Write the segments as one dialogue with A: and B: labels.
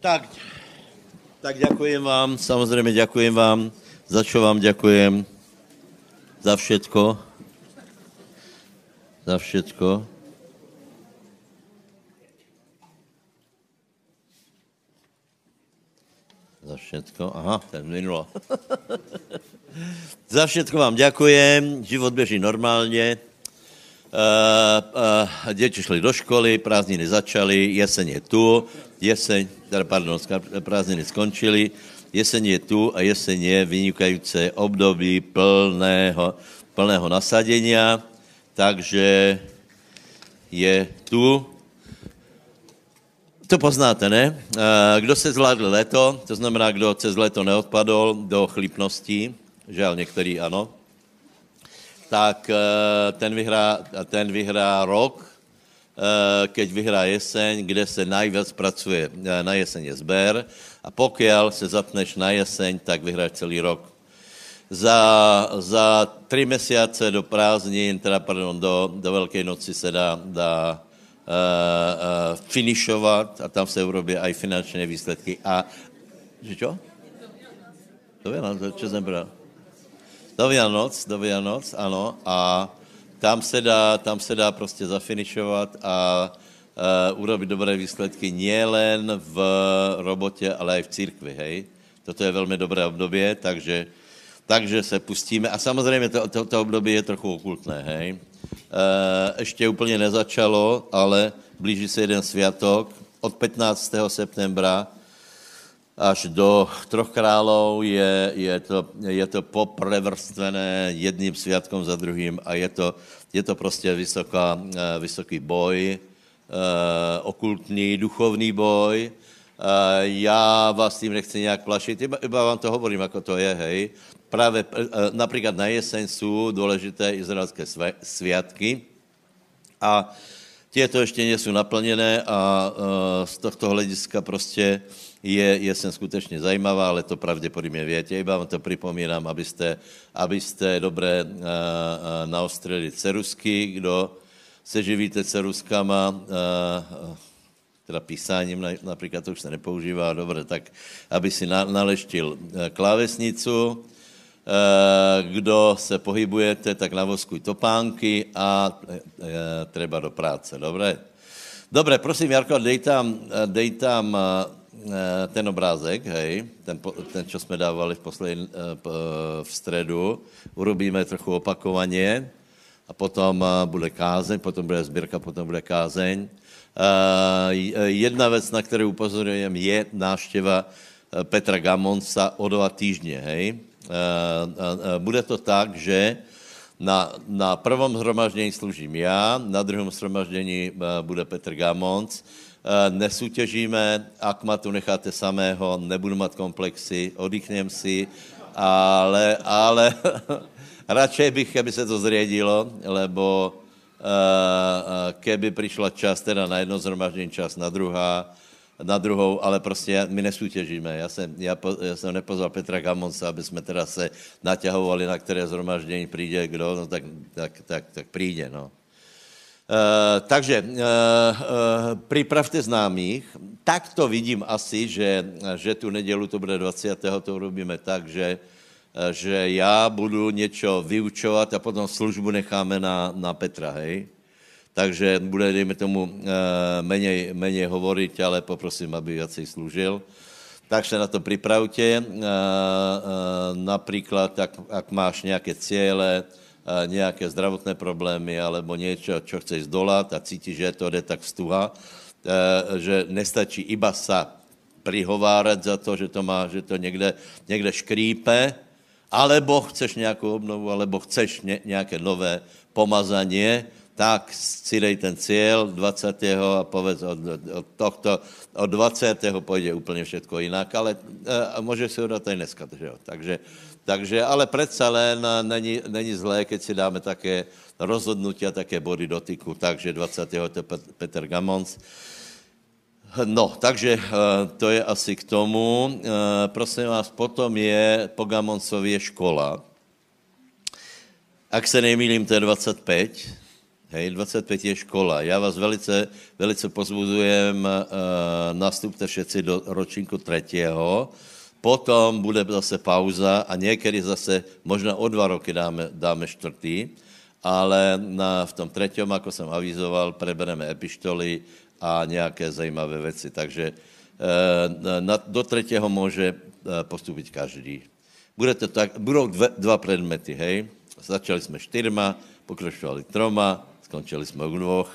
A: Tak, tak ďakujem vám, samozřejmě ďakujem vám, za čo vám ďakujem, za všetko, za všetko. Za všetko, aha, ten minulo. za všetko vám ďakujem, život běží normálně, Uh, děti šly do školy, prázdniny začaly, jeseň je tu, jeseň, teda pardon, prázdniny skončily, jeseň je tu a jeseň je vynikající období plného, plného nasadenia, takže je tu. To poznáte, ne? Uh, kdo se zvládl leto, to znamená, kdo cez leto neodpadl do chlípností, žel některý ano, tak eh, ten vyhrá, ten vyhrá rok, eh, keď vyhrá jeseň, kde se najvíc pracuje. Eh, na jeseň je zber a pokud se zapneš na jeseň, tak vyhráš celý rok. Za, za tři měsíce do prázdnin, teda pardon, do, do Velké noci se dá, dá uh, uh, finišovat a tam se urobí aj finančné výsledky. A, že čo? To je, čo jsem bral. Do Vianoc, do Vianoc, ano. A tam se dá, tam se dá prostě zafinišovat a uh, urobit dobré výsledky nielen v robotě, ale i v církvi, hej. Toto je velmi dobré období, takže, takže se pustíme. A samozřejmě to, to, to období je trochu okultné, hej. Uh, ještě úplně nezačalo, ale blíží se jeden světok. Od 15. septembra až do troch králov je, je, to, je to poprevrstvené jedním světkom za druhým a je to, je to prostě vysoká, eh, vysoký boj, uh, okultní, duchovní boj. Uh, já vás tím nechci nějak plašit, iba, iba vám to hovorím, jako to je, hej. Právě například na jeseň jsou důležité izraelské světky a tieto ještě nejsou naplněné a uh, z tohto hlediska prostě je, je sem skutečně zajímavá, ale to pravděpodobně větě. Iba vám to připomínám, abyste, abyste dobré uh, uh, naostrili cerusky, kdo se živíte ceruskama, teda písáním, například to už se nepoužívá, dobře, tak aby si na, naleštil klávesnicu, kdo se pohybujete, tak navoskuj topánky a treba do práce, dobré? Dobré, prosím, Jarko, dej tam, dej tam Eh, ten obrázek, hej, ten, ten čo jsme dávali v poslední, eh, v středu, urobíme trochu opakovaně a potom eh, bude kázeň, potom bude sbírka, potom bude kázeň. Jedna věc, na kterou upozorňujem, je návštěva Petra Gamonsa o dva týždně, hej. Bude to tak, že na, na prvom zhromaždění služím já, na druhém zhromaždění bude Petr Gamons, Eh, nesútěžíme, ak ma tu necháte samého, nebudu mít komplexy, oddychnem si, ale, ale radšej bych, aby se to zriedilo, lebo keby přišla čas teda na jedno zhromaždění, čas na druhá, na druhou, ale prostě my nesútěžíme. Já jsem, já, po, já jsem nepozval Petra Gamonsa, aby jsme teda se naťahovali, na které zhromaždění přijde kdo, no tak, tak, tak, tak přijde, no. Uh, takže uh, uh, připravte známých. Tak to vidím asi, že, že tu nedělu to bude 20. to urobíme tak, že, že já budu něco vyučovat a potom službu necháme na, na Petra, hej? Takže bude, dejme tomu, méně, méně hovoriť, ale poprosím, aby viacej služil. Takže na to připravte. Uh, uh, například, ak, ak máš nějaké cíle, nějaké zdravotné problémy alebo něco, čo chceš zdolat a cítíš, že to jde tak stuha, že nestačí iba sa prihovárat za to, že to má, že to někde, někde škrípe, alebo chceš nějakou obnovu, alebo chceš ně, nějaké nové pomazaně, tak si dej ten cíl 20. a povedz od, od tohto, od 20. pojde úplně všechno jinak, ale e, může si aj dneska, že jo? Takže takže, ale přece len není, není zlé, keď si dáme také rozhodnutí a také body dotyku. Takže 20. to Petr Gamons. No, takže eh, to je asi k tomu. Eh, prosím vás, potom je po Gamoncovi je škola. Ak se nemýlím, to je 25. Hej, 25 je škola. Já vás velice, velice pozbuzujem, uh, nastupte všetci do ročníku třetího, potom bude zase pauza a někdy zase, možná o dva roky dáme, dáme čtvrtý, ale na, v tom třetím, jako jsem avizoval, prebereme epištoly a nějaké zajímavé věci. Takže uh, na, do třetího může uh, postupit každý. Bude to tak, budou dve, dva predmety, hej. Začali jsme čtyřma, pokračovali troma, skončili jsme u dvoch.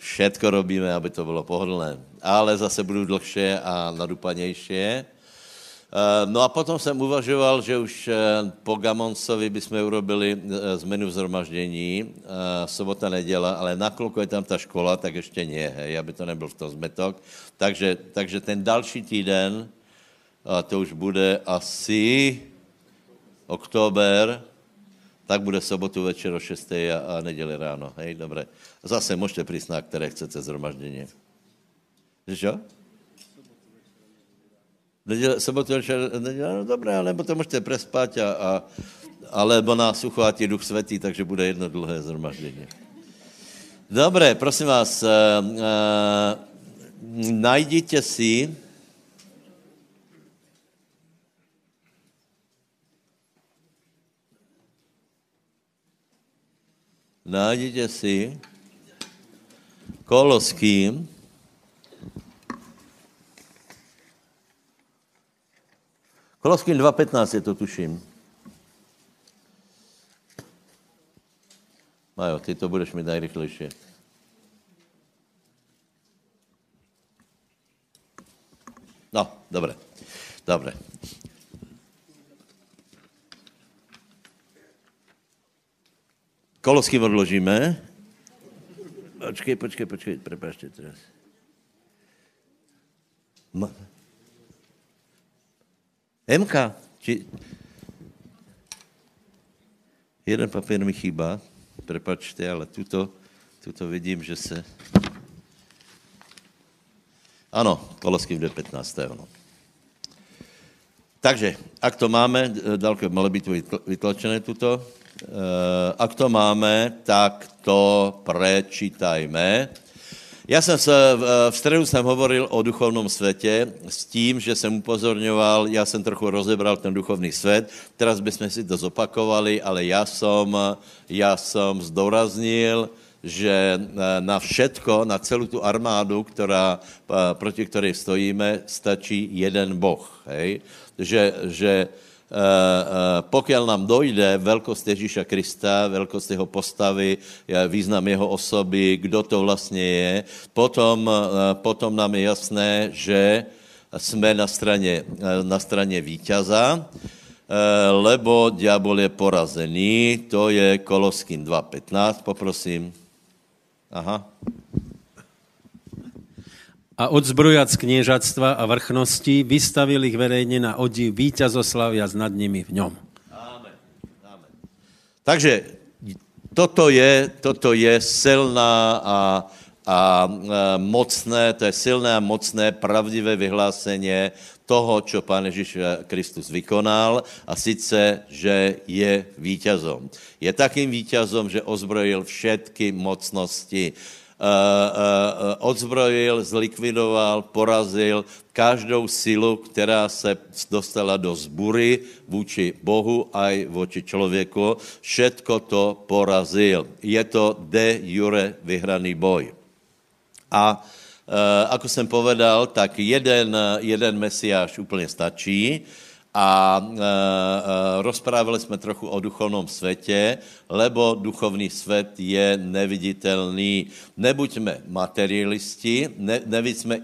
A: Všetko robíme, aby to bylo pohodlné. Ale zase budu dlhšie a nadupanější. Eh, no a potom jsem uvažoval, že už eh, po Gamoncovi bychom urobili eh, zmenu v zhromaždění, sobota, neděla, ale nakolko je tam ta škola, tak ještě nie, hej, aby to nebyl v tom zmetok. Takže, takže ten další týden, to už bude asi oktober, tak bude sobotu večer o 6. a, a neděli ráno. Hej, dobré. Zase můžete přijít na které chcete zhromaždění. Že? Neděle, sobotu večer, neděle, no dobré, alebo to můžete prespat a, a alebo na suchovatý duch světý, takže bude jedno dlouhé zhromaždění. Dobré, prosím vás, uh, uh, najděte si Nájdete si Koloským, Koloským 2.15 je to tuším. Majo, ty to budeš mít nejrychlejší. No, dobré. Dobré. Koloským odložíme. Počkej, počkej, počkej, prepáčte teraz. MK, či... Jeden papír mi chýba, prepačte, ale tuto, tuto vidím, že se... Ano, Koloským jde 15. No. Takže, ak to máme, dalko, malo být vytlačené tuto, ak to máme, tak to prečítajme. Já jsem se, v středu jsem hovoril o duchovnom světě s tím, že jsem upozorňoval, já jsem trochu rozebral ten duchovní svět, teraz bychom si to zopakovali, ale já jsem, já jsem zdoraznil, že eh, na všetko, na celou tu armádu, která, eh, proti které stojíme, stačí jeden boh. Hej? Že, že Eh, eh, pokud nám dojde velkost Ježíša Krista, velkost jeho postavy, význam jeho osoby, kdo to vlastně je, potom, eh, potom nám je jasné, že jsme na straně, na straně vítěza, lebo diabol je porazený, to je Koloským 2.15, poprosím. Aha
B: a odzbrojac kniežatstva a vrchnosti, vystavil ich verejne na odiv víťazoslavia s nad nimi v ňom. Amen.
A: Amen. Takže toto je, toto je silná a, a mocné, to je silné a mocné, pravdivé vyhlásení toho, čo Pán Ježíš Kristus vykonal a sice, že je vítězom. Je takým vítězom, že ozbrojil všetky mocnosti odzbrojil, zlikvidoval, porazil každou silu, která se dostala do zbury vůči Bohu a vůči člověku. Všetko to porazil. Je to de jure vyhraný boj. A e, ako jsem povedal, tak jeden, jeden mesiáš úplně stačí a e, e, rozprávali jsme trochu o duchovnom světě, lebo duchovní svět je neviditelný. Nebuďme materialisti, ne,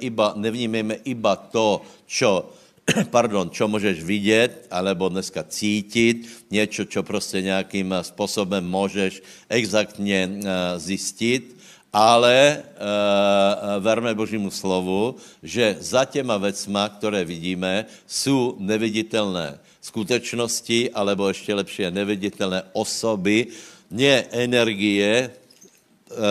A: iba, nevnímejme iba to, čo pardon, čo můžeš vidět, alebo dneska cítit, něco, čo prostě nějakým způsobem můžeš exaktně e, zjistit, ale uh, verme Božímu slovu, že za těma vecma, které vidíme, jsou neviditelné skutečnosti, alebo ještě lepší neviditelné osoby, ne energie, uh, uh,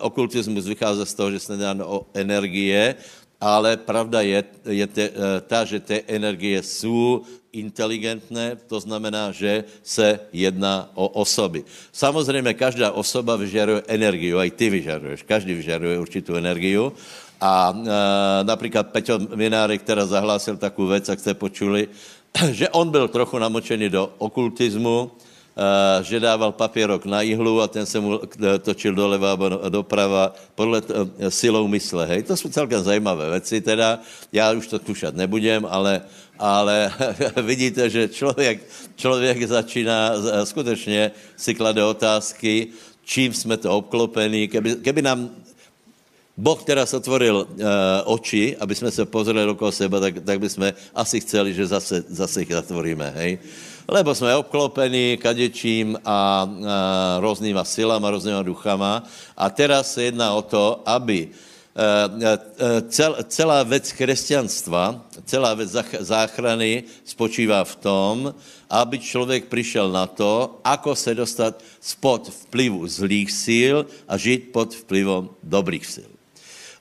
A: okultismus vychází z toho, že se nedá o energie, ale pravda je, je te, ta, že ty energie jsou inteligentné, to znamená, že se jedná o osoby. Samozřejmě každá osoba vyžaruje energiu, aj ty vyžaruješ, každý vyžaruje určitou energiu. A e, například Peťo Minárek, která zahlásil takovou věc, jak jste počuli, že on byl trochu namočený do okultismu, že dával papírok na ihlu a ten se mu eh, točil doleva a doprava podle eh, silou mysle. Hej. To jsou celkem zajímavé věci, teda já už to tušat nebudem, ale, ale vidíte, že člověk, člověk začíná skutečně si klade otázky, čím jsme to obklopení. Keby, keby nám Boh teraz otvoril uh, oči, aby jsme se pozreli okolo seba, tak, tak bychom asi chceli, že zase, zase ich zatvoríme, hej lebo jsme obklopení kadečím a, a různýma silama, různýma duchama. A teraz se jedná o to, aby e, e, cel, celá věc křesťanstva, celá věc záchrany spočívá v tom, aby člověk přišel na to, ako se dostat spod vplyvu zlých síl a žít pod vplyvom dobrých síl.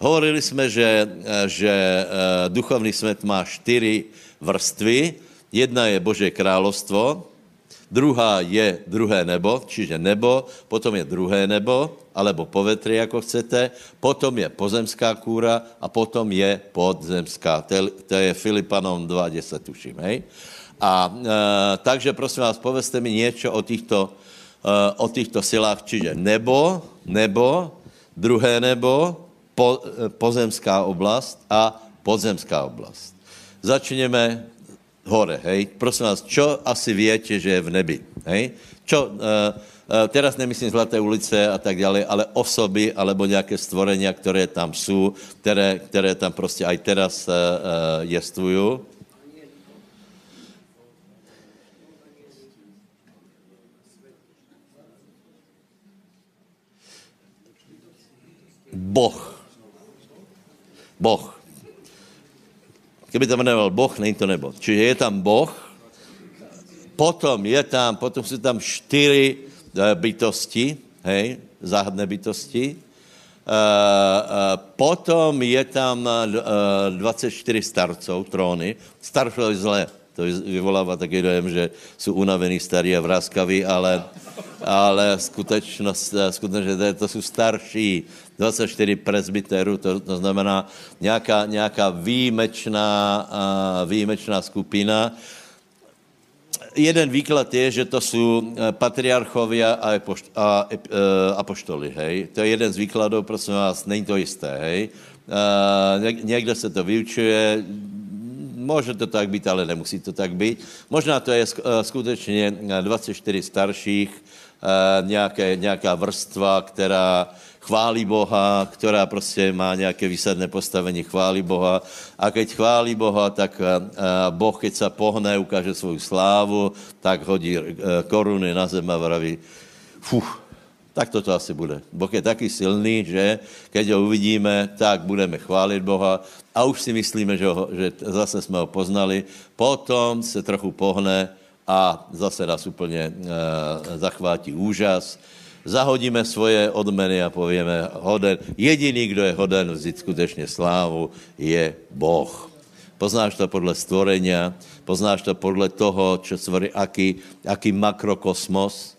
A: Hovorili jsme, že, že e, duchovní svět má čtyři vrstvy, Jedna je Boží královstvo, druhá je druhé nebo, čiže nebo, potom je druhé nebo, alebo povetry, jako chcete, potom je pozemská kůra a potom je podzemská. To je Filipanom 2.10, tuším, hej? A e, takže prosím vás, povedzte mi něco o těchto, e, o těchto silách, čiže nebo, nebo, druhé nebo, po, e, pozemská oblast a podzemská oblast. Začněme hore, hej. Prosím vás, čo asi větě, že je v nebi, hej? Čo, uh, uh, teraz nemyslím Zlaté ulice a tak dále, ale osoby, alebo nějaké stvorenia, které tam jsou, které, které tam prostě aj teraz uh, uh, jestvují. Boh. Boh. Kdyby to jmenoval Boh, není to nebo. Čiže je tam Boh, potom je tam, potom jsou tam čtyři uh, bytosti, hej, záhadné bytosti, Uh, uh, potom je tam uh, 24 starců, tróny. Starců je zlé. To vyvolává taky dojem, že jsou unavení, starí a vráskaví, ale, ale skutečnost, skutečnost, to jsou starší. 24 presbyterů, to, to znamená nějaká, nějaká výjimečná, výjimečná skupina. Jeden výklad je, že to jsou e, patriarchovia a, apošt, a e, apoštoli, hej. To je jeden z výkladů, prosím vás, není to jisté, hej. někde se to vyučuje, může to tak být, ale nemusí to tak být. Možná to je e, skutečně 24 starších, nějaké, nějaká vrstva, která chválí Boha, která prostě má nějaké výsadné postavení, chválí Boha. A keď chválí Boha, tak eh, eh, Boh, keď se pohne, ukáže svou slávu, tak hodí eh, koruny na zem a vraví, fuh, tak toto asi bude. Boh je taky silný, že keď ho uvidíme, tak budeme chválit Boha a už si myslíme, že, ho, že zase jsme ho poznali. Potom se trochu pohne a zase nás úplně e, zachvátí úžas zahodíme svoje odmeny a povíme, hoden, jediný, kdo je hoden vzít skutečně slávu, je Boh. Poznáš to podle stvorenia, poznáš to podle toho, čo stvorí, aký, aký makrokosmos.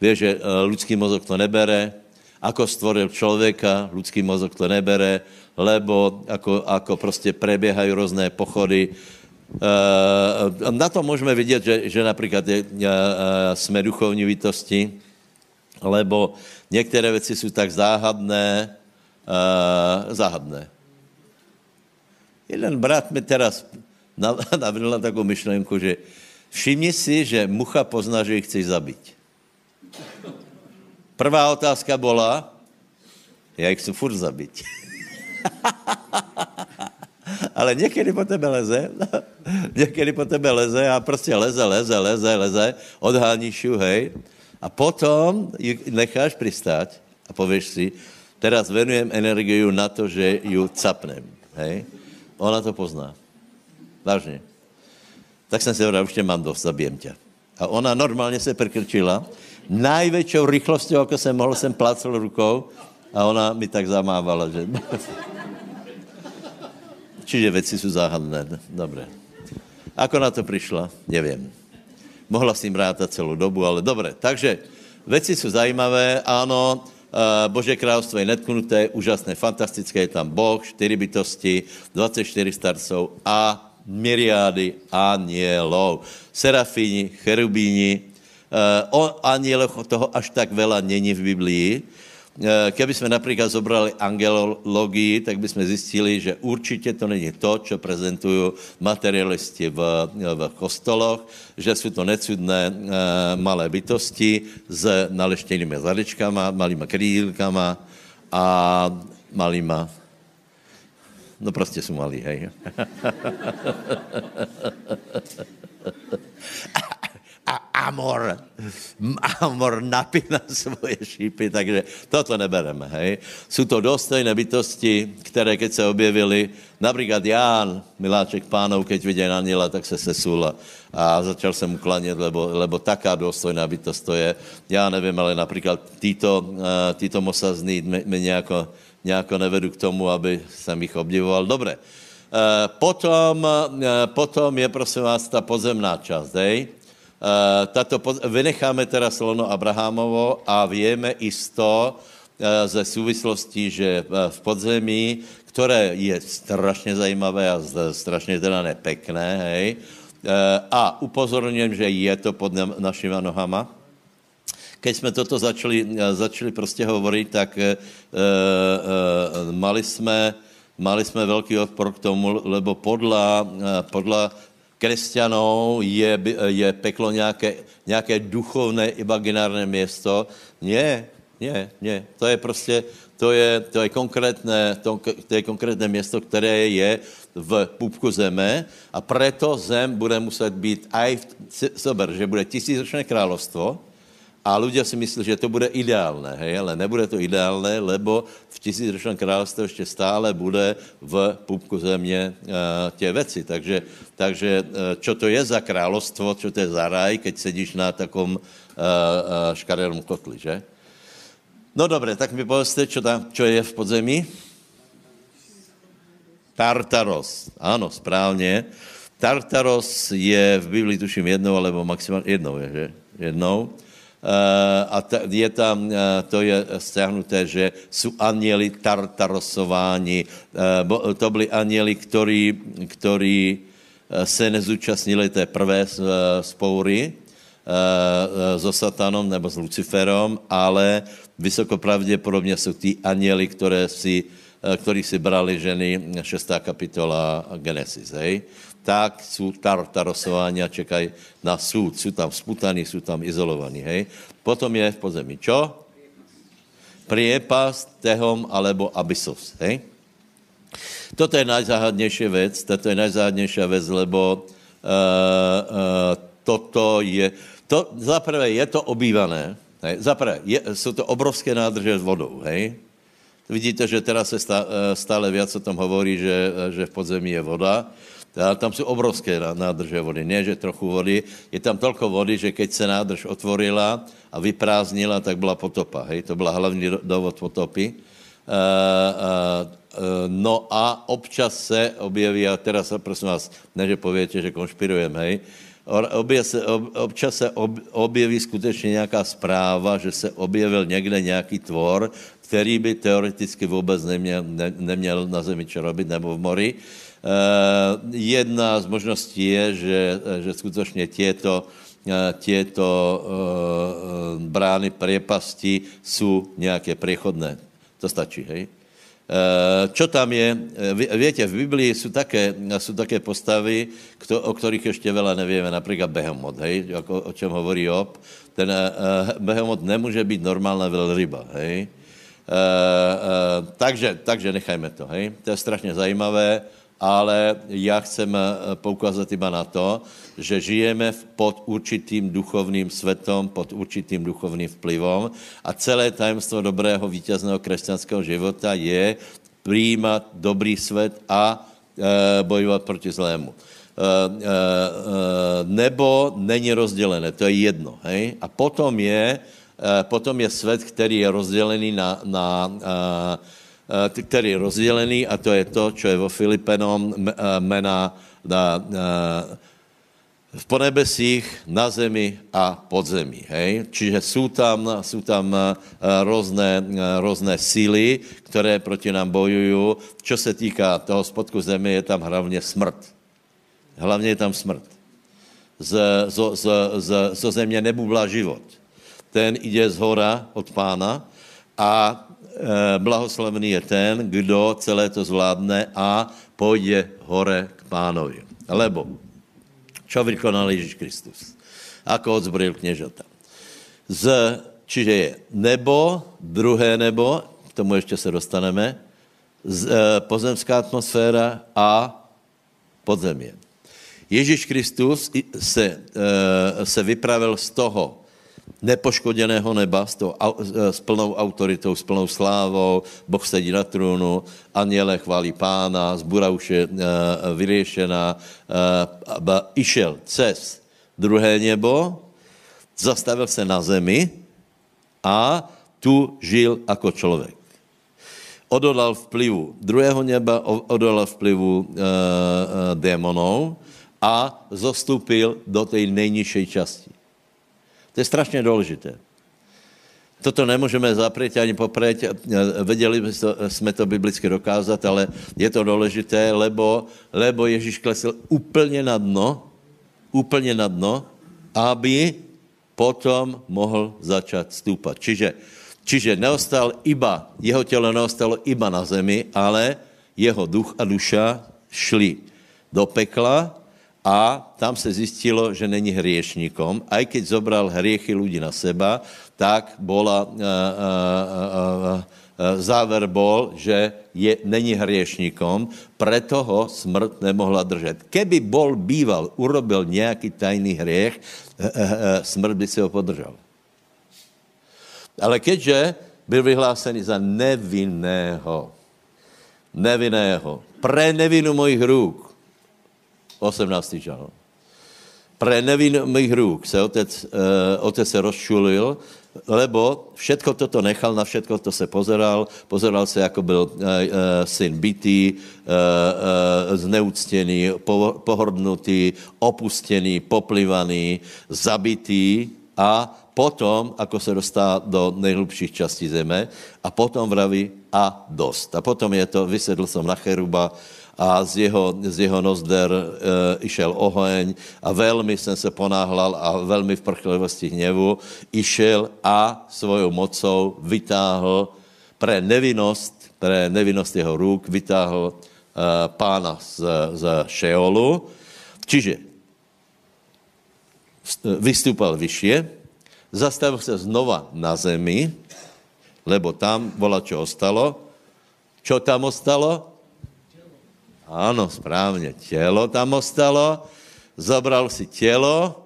A: Víš, že eh, lidský mozog to nebere, ako stvoril člověka, lidský mozog to nebere, lebo ako, ako prostě preběhají různé pochody. E, na to můžeme vidět, že, že například je, e, jsme duchovní bytosti, lebo některé věci jsou tak záhadné, záhadné. Jeden brat mi teraz navrhl na takovou myšlenku, že všimni si, že mucha pozná, že ji chci zabít. Prvá otázka byla, já jich chci furt zabít. Ale někdy po tebe leze, někdy po tebe leze a prostě leze, leze, leze, leze, odháníš ju, hej, a potom ji necháš přistát a pověš si, teraz venujem energiu na to, že ju capnem. Hej? Ona to pozná. Vážně. Tak jsem si hovoril, už tě mám dost, zabijem tě. A ona normálně se prekrčila. Najvětšou rychlostí, jako jsem mohl, jsem plácel rukou a ona mi tak zamávala, že... Čiže věci jsou záhadné. Dobré. Ako na to přišla? Nevím. Mohla s tím rátat celou dobu, ale dobré. Takže věci jsou zajímavé, ano, eh, Bože království je netknuté, úžasné, fantastické, je tam Boh, čtyři bytosti, 24 starcov a myriády anielov. Serafíni, cherubíni, o anieloch toho až tak veľa není v Biblii, Eh, keby jsme například zobrali angelologii, tak bychom zjistili, že určitě to není to, co prezentují materialisti v, v kostoloch, že jsou to necudné e, malé bytosti s naleštěnými zadečkama, malýma krílkama a malýma No prostě jsou malí, hej. a Amor, Amor napíná svoje šípy, takže toto nebereme, hej. Jsou to dostojné bytosti, které keď se objevily, například Ján, miláček pánov, keď viděl Aniela, tak se sesul a, začal se mu klanět, lebo, lebo taká důstojná bytost to je. Já nevím, ale například títo, uh, títo mosazný mě, nějako, nějako nevedu k tomu, aby jsem jich obdivoval. Dobré. Uh, potom, uh, potom je, prosím vás, ta podzemná část, hej. Eh, tato, vynecháme teda slono Abrahamovo a víme i z to, eh, ze souvislosti, že eh, v podzemí, které je strašně zajímavé a strašně teda nepekné, hej, a upozorňujem, že je to pod našimi nohama, keď jsme toto začali, začali prostě hovorit, tak uh, uh, mali jsme, mali jsme velký odpor k tomu, lebo podla křesťanů je, je peklo nějaké, nějaké duchovné imaginárné město. Ne, ne, ne. To je prostě, to je, to je konkrétné, to, to je konkrétné město, které je v půbku zeme a proto zem bude muset být aj, v, sober, že bude tisícročné královstvo, a lidé si myslí, že to bude ideálné, hej, ale nebude to ideálné, lebo v tisícročném království ještě stále bude v půbku země uh, tě věci. Takže, takže uh, čo to je za královstvo, čo to je za raj, keď sedíš na takom uh, uh, škaredom kotli, že? No dobré, tak mi povedzte, čo, tam, čo je v podzemí? Tartaros. Ano, správně. Tartaros je v Biblii tuším jednou, alebo maximálně jednou, je, že? Jednou. Eh, a je tam, eh, to je stáhnuté, že jsou anieli tartarosováni. Eh, to byli anieli, ktorí, ktorí se nezúčastnili té prvé spoury so satanom nebo s Luciferom, ale vysoko pravděpodobně jsou tí anieli, které si, ktorí si brali ženy 6. kapitola Genesis. Hej? tak jsou tartarosovaní a čekají na soud. Jsou tam sputaní, jsou tam izolovaní, hej. Potom je v pozemí čo? Priepast, tehom alebo abysos, hej. Toto je najzáhadnější věc, toto je najzáhadnější věc, lebo uh, uh, toto je, to, zaprvé je to obývané, hej, zaprvé jsou to obrovské nádrže s vodou, hej. Vidíte, že teraz se stále, stále viac o tom hovorí, že, že v podzemí je voda. Tam jsou obrovské nádrže vody, ne, že trochu vody. Je tam tolko vody, že keď se nádrž otvorila a vyprázdnila, tak byla potopa. Hej? To byla hlavní důvod potopy. Uh, no a občas se objeví, a teraz prosím vás, ne, že povětě, že konšpirujeme, hej, se, ob, občas se ob, objeví skutečně nějaká zpráva, že se objevil někde nějaký tvor, který by teoreticky vůbec neměl, ne, neměl na zemi čo robit, nebo v mori. Eh, jedna z možností je, že, že skutečně těto, eh, eh, brány priepasti jsou nějaké přechodné. To stačí, hej? Čo tam je? Víte, v Biblii jsou také, jsou také postavy, o kterých ještě veľa nevíme, například Behemot, hej, o, o čem hovorí Job. Ten Behemot nemůže být normálna velryba, hej. Takže, takže nechajme to, hej. To je strašně zajímavé ale já chcem eh, poukázat iba na to, že žijeme pod určitým duchovním světom, pod určitým duchovním vplyvom a celé tajemstvo dobrého vítězného křesťanského života je přijímat dobrý svět a e, bojovat proti zlému. E, e, nebo není rozdělené, to je jedno. Hej? A potom je, e, potom je svět, který je rozdělený na, na e, Eh, který je rozdělený a to je to, co je vo Filipenom eh, mena, da, v ponebesích, na zemi a pod zemi. Hej? Čiže jsou tam, jsou tam různé, různé síly, které proti nám bojují. Čo se týká toho spodku země, je tam hlavně smrt. Hlavně je tam smrt. Z, z, z, z, z země nebubla život. Ten jde z hora od pána a e, blahoslavný je ten, kdo celé to zvládne a půjde hore k pánovi. Lebo čo vykonal Ježíš Kristus? Ako odzbrojil kněžata? Z, čiže je nebo, druhé nebo, k tomu ještě se dostaneme, z, e, pozemská atmosféra a podzemí. Ježíš Kristus se, e, se vypravil z toho nepoškoděného neba s, to, e, s plnou autoritou, s plnou slávou, Boh sedí na trůnu, aniele chválí pána, zbura už je e, vyřešená, išel cez druhé nebo, zastavil se na zemi a tu žil jako člověk. Odolal vplyvu druhého neba, odolal vplyvu e, e, démonů a zostupil do té nejnižší části. To je strašně důležité. Toto nemůžeme zapřít ani popřít. Věděli jsme to biblicky dokázat, ale je to důležité, lebo, lebo Ježíš klesl úplně na dno, úplně na dno, aby potom mohl začat stoupat. Čiže, čiže neostal iba, jeho tělo neostalo iba na zemi, ale jeho duch a duša šli do pekla a tam se zjistilo, že není hriešníkom. Aj keď zobral hriechy lidí na seba, tak bola, uh, uh, uh, záver bol, že je, není hriešníkom, preto ho smrt nemohla držet. Keby bol býval, urobil nějaký tajný hriech, smrt by si ho podržal. Ale keďže byl vyhlásený za nevinného, nevinného, pre nevinu mojich růk, 18. žal. Pre nevin mých růk se otec, uh, otec se rozčulil, lebo všetko toto nechal, na všetko to se pozeral, pozeral se, jako byl uh, uh, syn bytý, uh, uh, zneuctěný, po, pohordnutý, opustený, poplivaný, zabitý a potom, ako se dostá do nejhlubších částí zeme, a potom vraví a dost. A potom je to, vysedl jsem na cheruba, a z jeho, z jeho nozder e, išel oheň a velmi jsem se ponáhlal a velmi v prchlivosti hněvu išel a svojou mocou vytáhl pre nevinnost, pre nevinnost jeho růk vytáhl e, pána z, z Šeolu. Čiže vystupal vyššie, zastavil se znova na zemi, lebo tam bola, čo ostalo. Čo tam ostalo? Ano, správně. Tělo tam ostalo, zabral si tělo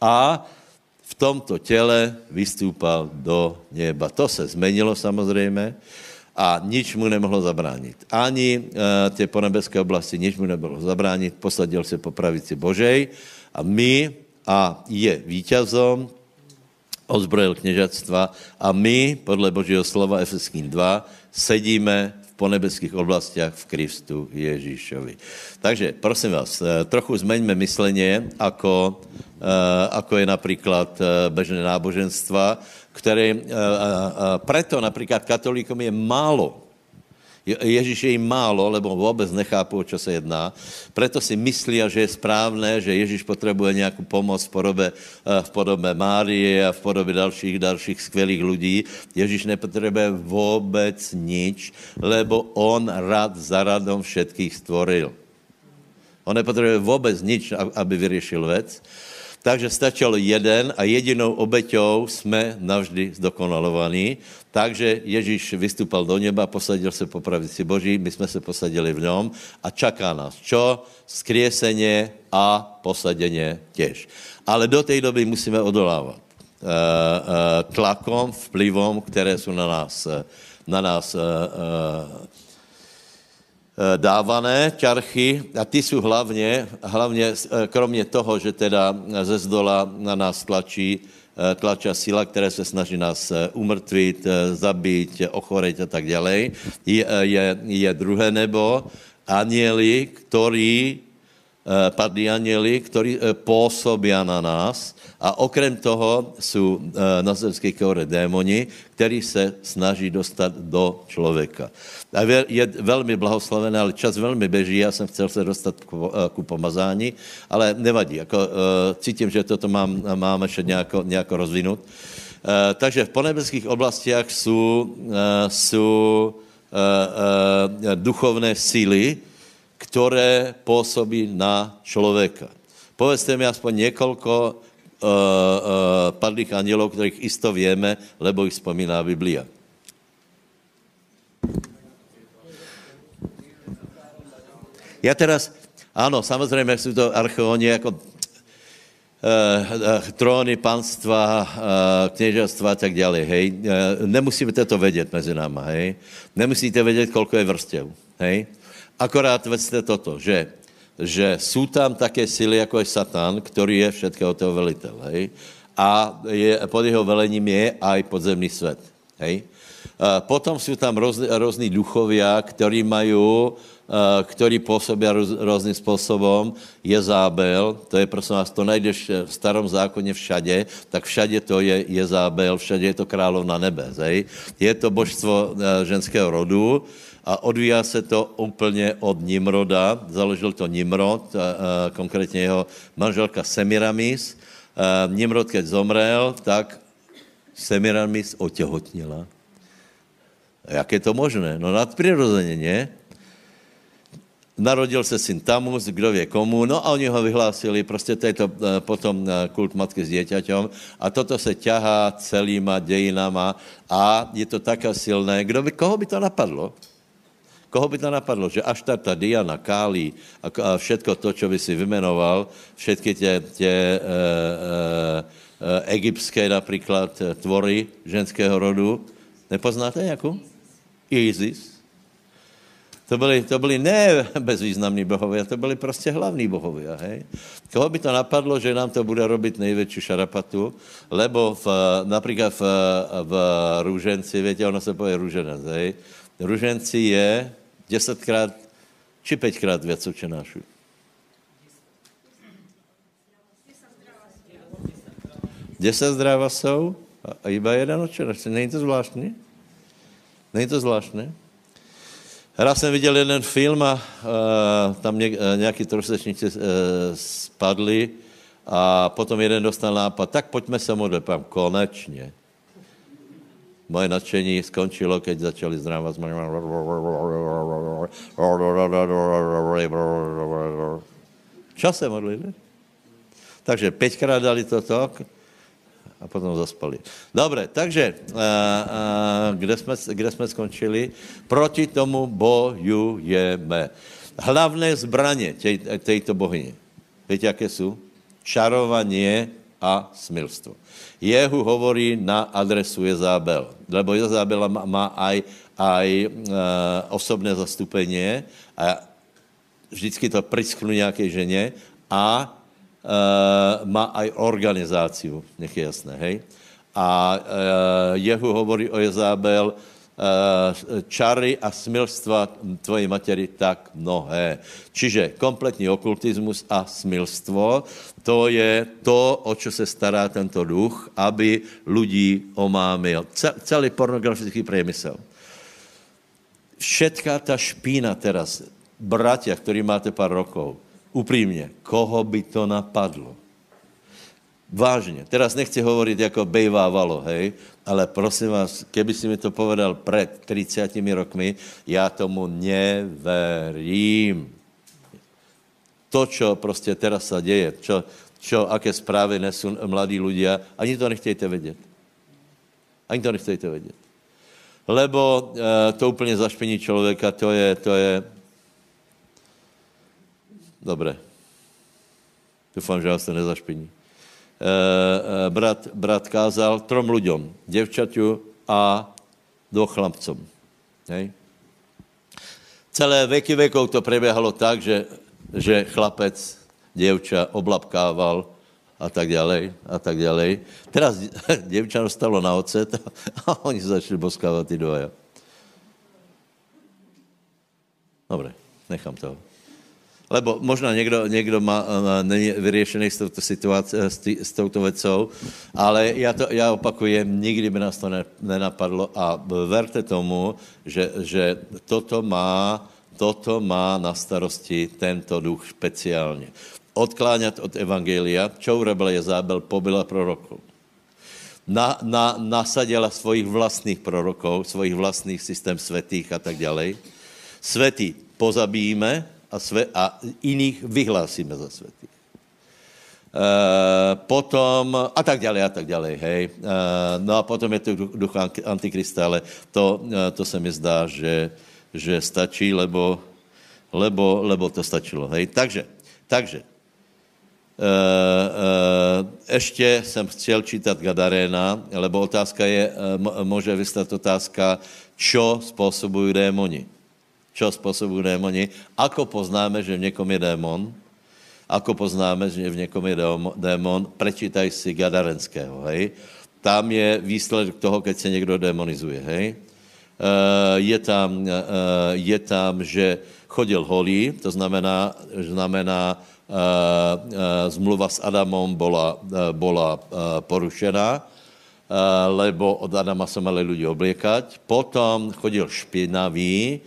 A: a v tomto těle vystúpal do neba. To se zmenilo samozřejmě a nič mu nemohlo zabránit. Ani e, ty ponebeské oblasti nič mu nemohlo zabránit, posadil se po pravici Božej a my, a je vítězom, ozbrojil kněžatstva a my, podle Božího slova Efeským 2, sedíme po nebeských oblastiach v Kristu Ježíšovi. Takže prosím vás, eh, trochu zmeňme myslenie, ako, eh, ako je například eh, bežné náboženstva, které preto například katolíkom je málo Ježíš je jim málo, lebo vůbec nechápu, o čo se jedná. Proto si myslí, že je správné, že Ježíš potřebuje nějakou pomoc v podobě, eh, v podobě Márie a v podobě dalších, dalších skvělých lidí. Ježíš nepotřebuje vůbec nič, lebo on rad za radom všetkých stvoril. On nepotřebuje vůbec nič, aby vyřešil věc. Takže stačil jeden a jedinou obeťou jsme navždy zdokonalovaní. Takže Ježíš vystupal do neba, posadil se po pravici Boží, my jsme se posadili v něm a čaká nás čo? Skrieseně a posadeně těž. Ale do té doby musíme odolávat e, e, tlakom, vplyvom, které jsou na nás, na nás Eh, dávané ťarchy a ty jsou hlavně, hlavně eh, kromě toho, že teda ze zdola na nás tlačí, eh, tlačí síla, které se snaží nás umrtvit, zabít, ochoreť a tak dále, je, je, je druhé nebo, anieli, ktorí padlí anieli, ktorí pôsobia na nás a okrem toho sú na zemskej kore démoni, ktorí se snaží dostat do člověka. A je velmi blahoslavené, ale čas velmi beží, já jsem chcel se dostat ku pomazání, ale nevadí, jako, cítím, že toto mám, mám ještě nějako, nějako rozvinout. Takže v ponebeských oblastiach jsou, jsou duchovné síly, které působí na člověka. Povedzte mi aspoň několiko uh, padlých andělů, kterých isto víme, lebo jich vzpomíná Biblia. Já teraz, ano, samozřejmě jsou to archeoni jako uh, tróny, panstva, uh, kněželstva a tak dále, hej. Uh, nemusíte to vědět mezi náma, hej. Nemusíte vědět, kolko je vrstev, hej. Akorát vedzte toto, že, že jsou tam také síly, jako je Satan, který je všetkého toho velitel, hej? A je, pod jeho velením je aj podzemný svět, hej? Potom jsou tam různý duchovia, který mají, který působí různým způsobem. Jezábel, to je prosím vás, to najdeš v starom zákoně všade, tak všade to je Jezábel, všade je to královna nebe, hej? Je to božstvo ženského rodu, a odvíjá se to úplně od Nimroda. Založil to Nimrod, konkrétně jeho manželka Semiramis. Nimrod, keď zomrel, tak Semiramis otěhotnila. Jak je to možné? No nadprirozeně, ne? Narodil se syn Tamus, kdo ví komu, no a oni ho vyhlásili, prostě to je to e, potom e, kult matky s dieťaťom a toto se ťahá celýma dejinama a je to také silné. Kdo by, koho by to napadlo? Koho by to napadlo, že až ta, Diana, Kálí a, všetko to, čo by si vymenoval, všetky tě, tě e, e, egyptské například tvory ženského rodu, nepoznáte nějakou? Isis. To byli, to byli ne bezvýznamní bohovia, to byli prostě hlavní bohovia. Hej? Koho by to napadlo, že nám to bude robit největší šarapatu, lebo v, například v, v růženci, víte, ono se pově růženec, hej? Růženci je desetkrát či pětkrát víc učenášů. Deset zdráva jsou a iba jeden učenáš. Není to zvláštní? Není to zvláštní? Raz jsem viděl jeden film a uh, tam ně, uh, nějaký trosečníci uh, spadli a potom jeden dostal nápad, tak pojďme se modlit. Konečně. Moje nadšení skončilo, keď začali zdrávat. Čo se modlili? Takže pětkrát dali toto a potom zaspali. Dobre, takže a, a, kde, jsme, kde jsme skončili? Proti tomu bojujeme. Hlavné zbraně tej, bohyně. Víte, jaké jsou? Čarovanie a smilstvo. Jehu hovorí na adresu Jezábel, lebo Jezábel má, aj, aj e, osobné zastupení a vždycky to prisknu nějaké ženě a e, má aj organizáciu, nech je jasné, hej. A e, Jehu hovorí o Jezábel, čary a smilstva tvojej materi tak mnohé. Čiže kompletní okultismus a smilstvo, to je to, o čo se stará tento duch, aby ľudí omámil. Celý pornografický priemysel. Všetká ta špína teraz, bratia, ktorí máte pár rokov, upřímně, koho by to napadlo? Vážně. Teraz nechci hovoriť, jako bejvávalo, hej, ale prosím vás, keby si mi to povedal před 30 rokmi, já tomu neverím. To, čo prostě teraz se děje, čo, čo, aké zprávy nesou mladí ľudia, ani to nechtějte vědět. Ani to nechtějte vědět. Lebo e, to úplně zašpiní člověka, to je, to je... Dobré. Doufám, že vás to nezašpiní. Eh, eh, brat, brat kázal trom ľuďom, děvčaťu a dvou chlapcom. Hej. Celé veky vekov to preběhalo tak, že, že chlapec děvča oblapkával a tak ďalej, a tak ďalej. Teraz děvča dostalo na ocet a oni začali boskávat ty dvoje. Dobre, nechám to. Lebo možná někdo, někdo má, není vyřešený s touto situací, s, tý, s touto vecou, ale já, to, já opakujem, nikdy by nás to ne, nenapadlo a verte tomu, že, že toto má toto má na starosti tento duch speciálně. Odkláňat od evangelia, čo urobil Jezábel, pobila prorokov. Na, na, nasadila svojich vlastných prorokov, svojich vlastných systém svetých a tak ďalej. Svetý pozabijíme a, sve, a iných vyhlásíme za svetých. E, potom, a tak ďalej, a tak ďalej, hej. E, no a potom je tu duch Antikrista, ale to, e, to se mi zdá, že, že stačí, lebo, lebo, lebo to stačilo. Hej? Takže, takže, ještě jsem chtěl čítat Gadaréna, lebo otázka je, může vystat otázka, čo způsobují démoni. Čo způsobují démoni? Ako poznáme, že v někom je démon? Ako poznáme, že v někom je démon? Prečítaj si Gadarenského, hej? Tam je výsledek toho, keď se někdo demonizuje, hej? Eh, je tam, eh, je tam, že chodil holý, to znamená, znamená eh, zmluva s Adamom bola, bola porušená, lebo od Adama se mali lidi obliekať. Potom chodil špinavý,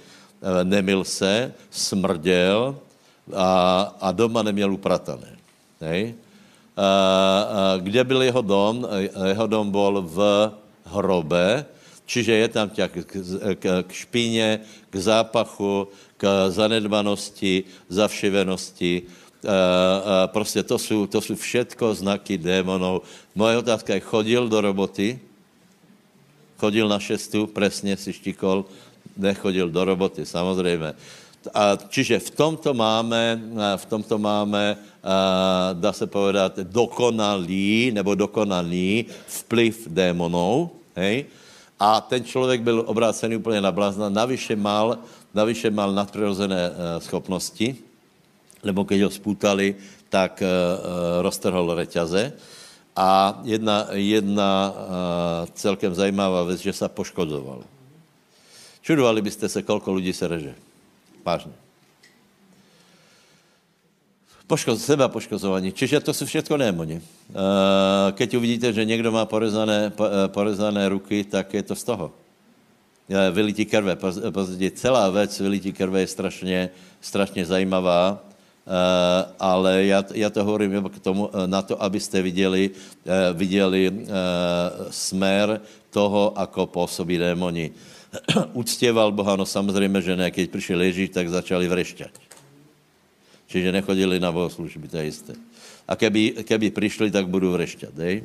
A: nemil se, smrděl a, a doma neměl upratané. Hej? Kde byl jeho dom? Jeho dom byl v hrobe, Čiže je tam ťa k, k, k špíně, k zápachu, k zanedbanosti, zavšivenosti. E, e, prostě to jsou, to jsou všetko znaky démonů. Moje otázka je, chodil do roboty? Chodil na šestu, presně si štikol, nechodil do roboty, samozřejmě. A, čiže v tomto máme, v tomto máme, dá se povedat, dokonalý nebo dokonalý vplyv démonů, hej? a ten člověk byl obrácený úplně na blázna, navyše mal, navyše mal nadpřirozené uh, schopnosti, lebo keď ho spútali, tak uh, roztrhol reťaze. A jedna, jedna celkem zajímavá věc, že se poškodoval. Čudovali byste se, kolko lidí se reže. Vážně poškoz, seba poškozovaní. Čiže to jsou všechno démoni. Eh, keď uvidíte, že někdo má porezané, eh, porezané ruky, tak je to z toho. Eh, vylití krve. Později celá věc vylití krve je strašně, strašně zajímavá, ale já, já to hovorím k tomu, na to, abyste viděli, viděli smer toho, ako působí démoni. Uctěval Boha, no samozřejmě, že ne. Keď přišel Ježíš, tak začali vrešťať. Čiže nechodili na bohoslužby, to je jisté. A keby, keby přišli, tak budu vrešťat. Dej?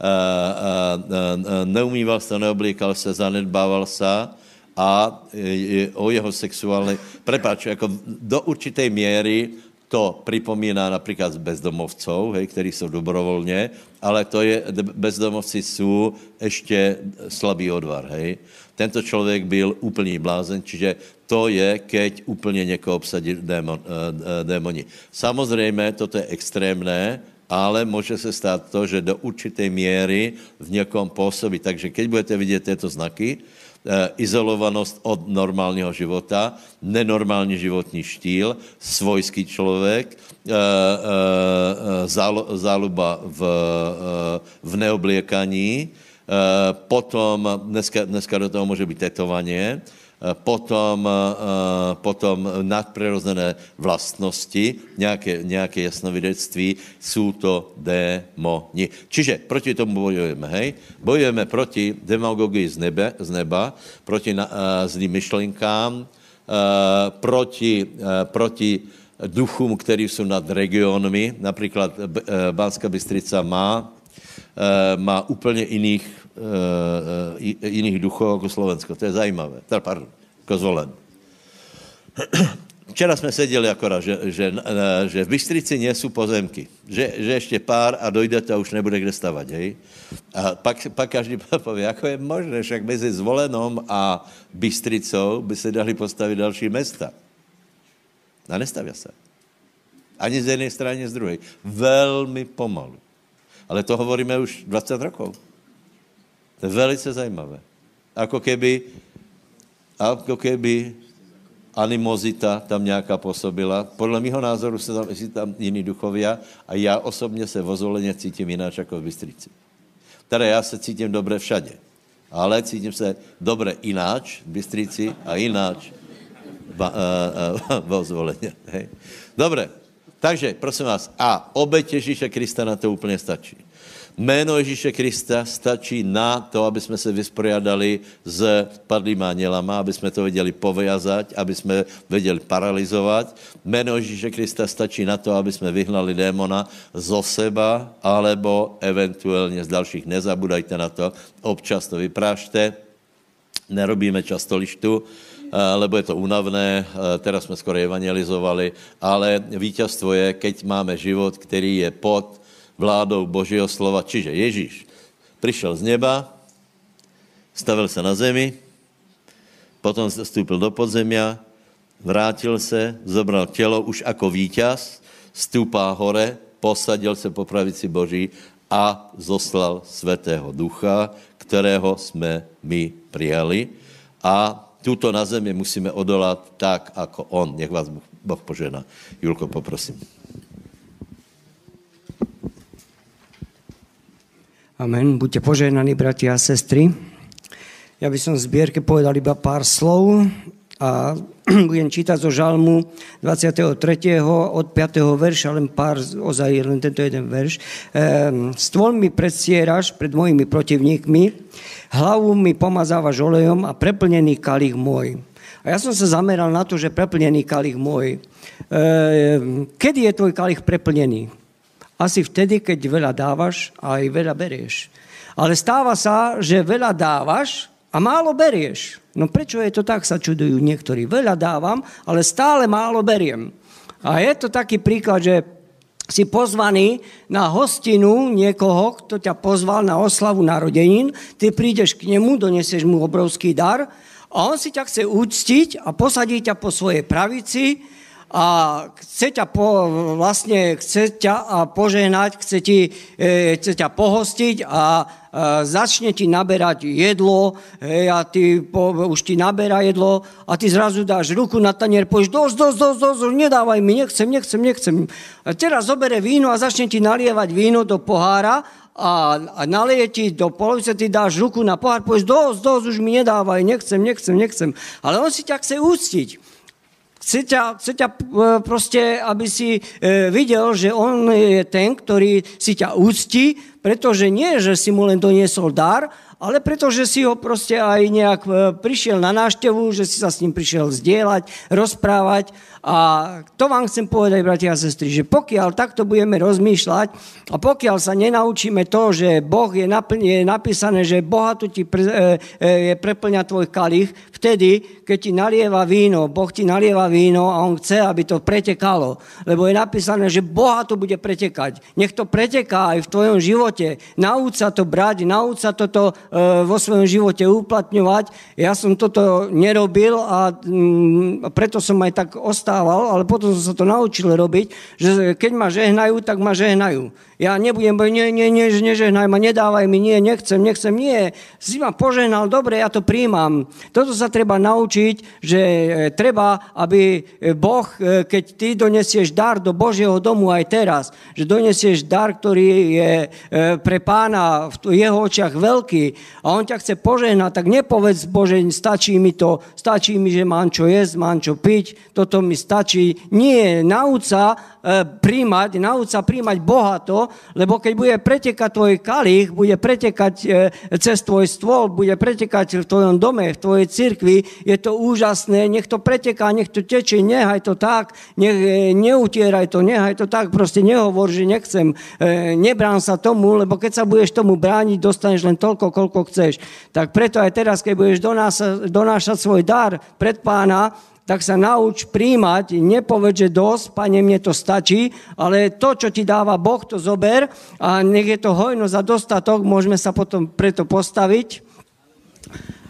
A: A, a, a, neumýval se, neoblíkal se, zanedbával se a je, o jeho sexuální... Prepáč, jako do určité míry to připomíná například bezdomovců, hej, kteří jsou dobrovolně, ale to je, bezdomovci jsou ještě slabý odvar, hej. Tento člověk byl úplný blázen, čiže to je, keď úplně někoho obsadí démon, uh, démoni. Samozřejmě, toto je extrémné, ale může se stát to, že do určité míry v někom působí. Takže keď budete vidět tyto znaky, Eh, izolovanost od normálního života, nenormální životní štýl, svojský člověk, eh, eh, záluba v, v neobliekaní, potom, dneska, dneska do toho může být tetovaně, Eh, potom, eh, potom nadprirozené vlastnosti, nějaké, nějaké jasnovidectví, jsou to démoni. Čiže proti tomu bojujeme, hej? Bojujeme proti demagogii z, nebe, z neba, proti na, uh, zlým myšlenkám, proti, proti duchům, který jsou nad regionami. Například Banská Bystrica má, má úplně jiných jiných duchů jako Slovensko. To je zajímavé. Teda, pardon, jako zvolen. Včera jsme seděli akorát, že, že, eh, že v Bystrici nejsou pozemky. Že, že ještě pár a dojdete a už nebude kde stavat, hej? A pak, pak každý pově, jako je možné, však mezi Zvolenom a Bystricou by se dali postavit další města. A nestavia se. Ani z jedné strany, z druhé. Velmi pomalu. Ale to hovoríme už 20 rokov. To je velice zajímavé. Ako keby, ako keby, animozita tam nějaká působila. Podle mého názoru se tam, tam jiný duchovia a já osobně se vozoleně cítím jináč jako v Bystrici. Teda já se cítím dobře všade, ale cítím se dobře ináč v Bystrici a ináč v zvoleně. Dobre, takže prosím vás, a obeť Ježíše Krista na to úplně stačí. Jméno Ježíše Krista stačí na to, aby jsme se vysporiadali s padlýma anělama, aby jsme to věděli povyjazať, aby jsme věděli paralizovat. Jméno Ježíše Krista stačí na to, aby jsme vyhnali démona zo seba, alebo eventuálně z dalších. Nezabudajte na to, občas to vyprášte. Nerobíme často lištu, eh, lebo je to únavné, eh, teraz jsme skoro evangelizovali, ale vítězstvo je, keď máme život, který je pod vládou Božího slova. Čiže Ježíš přišel z neba, stavil se na zemi, potom vstoupil do podzemia, vrátil se, zobral tělo už jako vítěz, stupá hore, posadil se po pravici Boží a zoslal Svatého Ducha, kterého jsme my přijali. A tuto na zemi musíme odolat tak, jako on. Nech vás Boh požena. Julko, poprosím.
C: Amen. Buďte požehnaní, bratia a sestry. Ja by som v zbierke povedal iba pár slov a budem čítať zo žalmu 23. od 5. verša, len pár, ozaj len tento jeden verš. Ehm, stôl mi predstieraš pred mojimi protivníkmi, hlavu mi pomazávaš olejom a preplnený kalich môj. A ja som sa zameral na to, že preplnený kalich môj. Ehm, kedy je tvoj kalich preplnený? Asi vtedy, keď veľa dávaš a aj veľa berieš. Ale stáva sa, že veľa dávaš a málo berieš. No prečo je to tak, sa čudujú niektorí. Veľa dávam, ale stále málo beriem. A je to taký príklad, že si pozvaný na hostinu niekoho, kto ťa pozval na oslavu narodenín, ty prídeš k nemu, donesieš mu obrovský dar a on si ťa chce úctiť a posadí ťa po svojej pravici a chce ťa, po, vlastne chce ťa požehnať, chce, ti, e, chce ťa pohostiť a e, začne ti naberať jedlo e, a ty po, už ti naberá jedlo a ty zrazu dáš ruku na tanier, povieš dosť, dosť, dosť, dosť, nedávaj mi, nechcem, nechcem, nechcem. A teraz zobere víno a začne ti nalievať víno do pohára a, a naleje ti do polovice, ty dáš ruku na pohár, povieš dosť, dosť, už mi nedávaj, nechcem, nechcem, nechcem. Ale on si ťa chce úctiť. Chce ťa, chce ťa prostě, aby si viděl, že on je ten, který si ťa úctí, protože nie, že si mu len doniesol dar, ale protože si ho prostě aj nějak přišel na náštěvu, že si sa s ním přišel zdieľať, rozprávať a to vám chcem povedať, bratia a sestry, že pokiaľ takto budeme rozmýšľať a pokiaľ sa nenaučíme to, že Boh je, napl- je napísané, že bohato ti pre, e, e, je preplňa tvoj kalich, vtedy, keď ti nalieva víno, Boh ti nalieva víno a on chce, aby to pretekalo. Lebo je napísané, že bohato bude pretekať. Nech to preteká aj v tvojom živote. Nauč sa to brať, nauč sa toto e, vo svojom živote uplatňovať. Ja som toto nerobil a mm, preto som aj tak ostal nedával, ale potom som sa to naučil robiť, že keď ma žehnajú, tak ma žehnajú. Ja nebudem, nie, nie, nie, nežehnaj ma, nedávaj mi, nie, nechcem, nechcem, nie. Si ma požehnal, dobre, ja to príjmam. Toto sa treba naučiť, že e, treba, aby Boh, e, keď ty donesieš dar do Božieho domu aj teraz, že donesieš dar, ktorý je e, pre pána v jeho očiach veľký a on ťa chce požehnať, tak nepovedz, Bože, stačí mi to, stačí mi, že mám čo jesť, mám čo piť, toto mi stačí. Nie, nauč sa príjmať, nauč sa príjmať bohato, lebo keď bude pretekať tvoj kalich, bude pretekať e, cez tvoj stôl, bude pretekať v tvojom dome, v tvojej cirkvi, je to úžasné, nech to preteká, nech to tečie, nechaj to tak, nech, e, neutieraj to, nechaj to tak, proste nehovor, že nechcem, e, nebrán sa tomu, lebo keď sa budeš tomu brániť, dostaneš len toľko, koľko chceš. Tak preto aj teraz, keď budeš donášať svoj dar pred pána, tak sa nauč príjmať, nepovedz, že dosť, pane, mne to stačí, ale to, čo ti dáva Boh, to zober a nech je to hojnosť a dostatok, môžeme sa potom preto postaviť.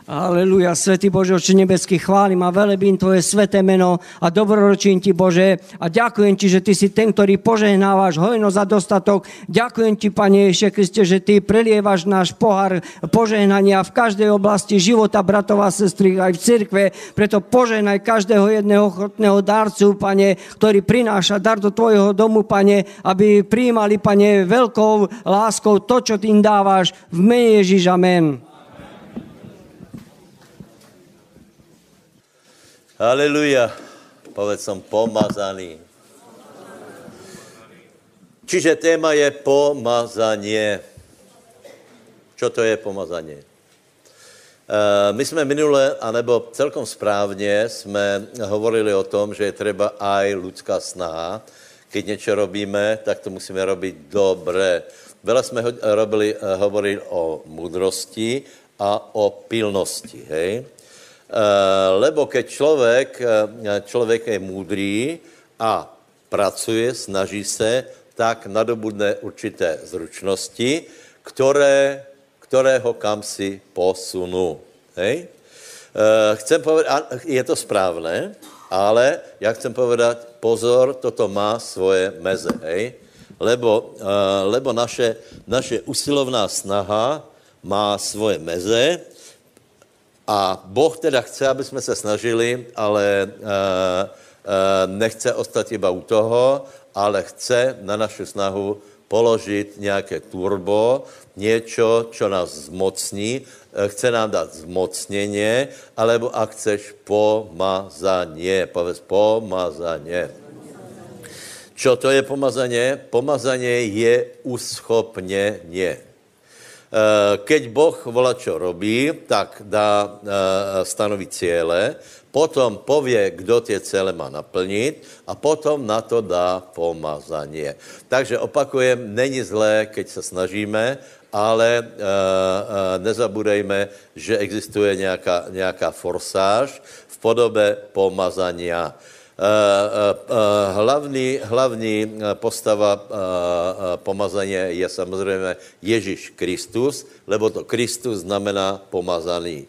C: Aleluja, Svetý Bože, Oče nebeský, chválim a velebím Tvoje sveté meno a dobroročím Ti, Bože, a ďakujem Ti, že Ty si ten, ktorý požehnávaš hojnosť a dostatok. Ďakujem Ti, Pane Ježiše Kriste, že Ty prelievaš náš pohár požehnania v každej oblasti života bratov a sestry, aj v cirkve. Preto požehnaj každého jedného ochotného darcu, Pane, ktorý prináša dar do Tvojho domu, Pane, aby prijímali, Pane, veľkou láskou to, čo Ty im dávaš. V mene Ježiš, amen.
A: Haleluja. Povedz som pomazaný. Čiže téma je pomazanie. Čo to je pomazanie? Eh, my jsme minule, anebo celkom správně, jsme hovorili o tom, že je třeba aj lidská snaha. Keď něco robíme, tak to musíme robit dobře. Veľa jsme robili, eh, hovorili o mudrosti a o pilnosti, hej? Eh, lebo keď člověk, eh, člověk je můdrý a pracuje, snaží se, tak nadobudne určité zručnosti, které, které ho kam si posunu. Hej? Eh, chcem povedať, je to správné, ale já chcem povedať, pozor, toto má svoje meze, hej? Lebo, lebo naše, naše usilovná snaha má svoje meze, a Boh teda chce, aby jsme se snažili, ale uh, uh, nechce ostat iba u toho, ale chce na našu snahu položit nějaké turbo, něco, čo nás zmocní, eh, chce nám dát zmocněně, alebo a chceš pomazaně, povedz pomazaně. Čo to je pomazaně? Pomazaně je uschopněně. Eh, keď Boh volá, čo robí, tak dá eh, stanoviť cíle, potom pově, kdo tie cíle má naplnit a potom na to dá pomazanie. Takže opakujem, není zlé, keď se snažíme, ale uh, nezabudejme, že existuje nějaká, nějaká forsáž v podobe pomazania. Eh, eh, eh, hlavní, hlavní postava pomazaně je samozřejmě Ježíš Kristus, lebo to Kristus znamená pomazaný.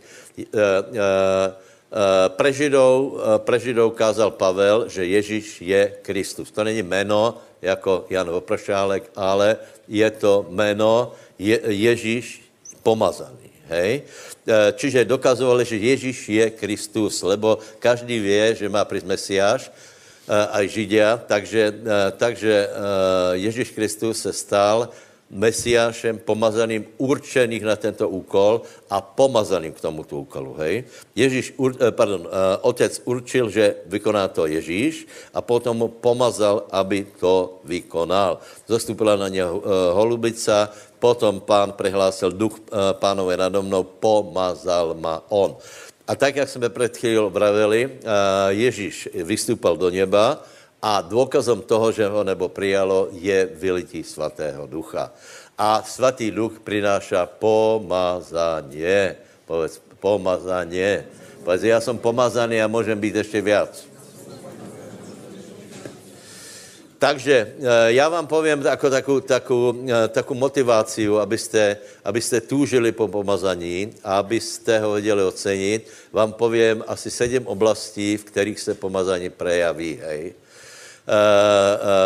A: Pre Židou, pre Židou kázal Pavel, že Ježíš je Kristus. To není jméno jako Jan Vopršálek, ale je to jméno Je, Ježíš pomazaný. Hej? E, čiže dokazovali, že Ježíš je Kristus, lebo každý vie, že má prísť Mesiáš, e, aj Židia, takže, e, takže Ježíš Kristus se stal mesiášem pomazaným, určených na tento úkol a pomazaným k tomuto úkolu. Hej? Ježíš, pardon, otec určil, že vykoná to Ježíš a potom mu pomazal, aby to vykonal. Zastupila na něho holubica, Potom pán prehlásil, duch eh, pánov je nado mnou, pomazal ma on. A tak, jak jsme před chvíli vraveli, eh, Ježíš vystúpal do neba a důkazem toho, že ho nebo přijalo, je vylití svatého ducha. A svatý duch přináša pomazanie. Povedz, pomazanie. Povedz, já jsem pomazaný a můžem být ještě víc. Takže eh, já vám povím jako takovou, takovou, eh, takovou motivaci, abyste, abyste túžili po pomazaní a abyste ho věděli ocenit. Vám povím asi sedm oblastí, v kterých se pomazání prejaví. Hej. Eh,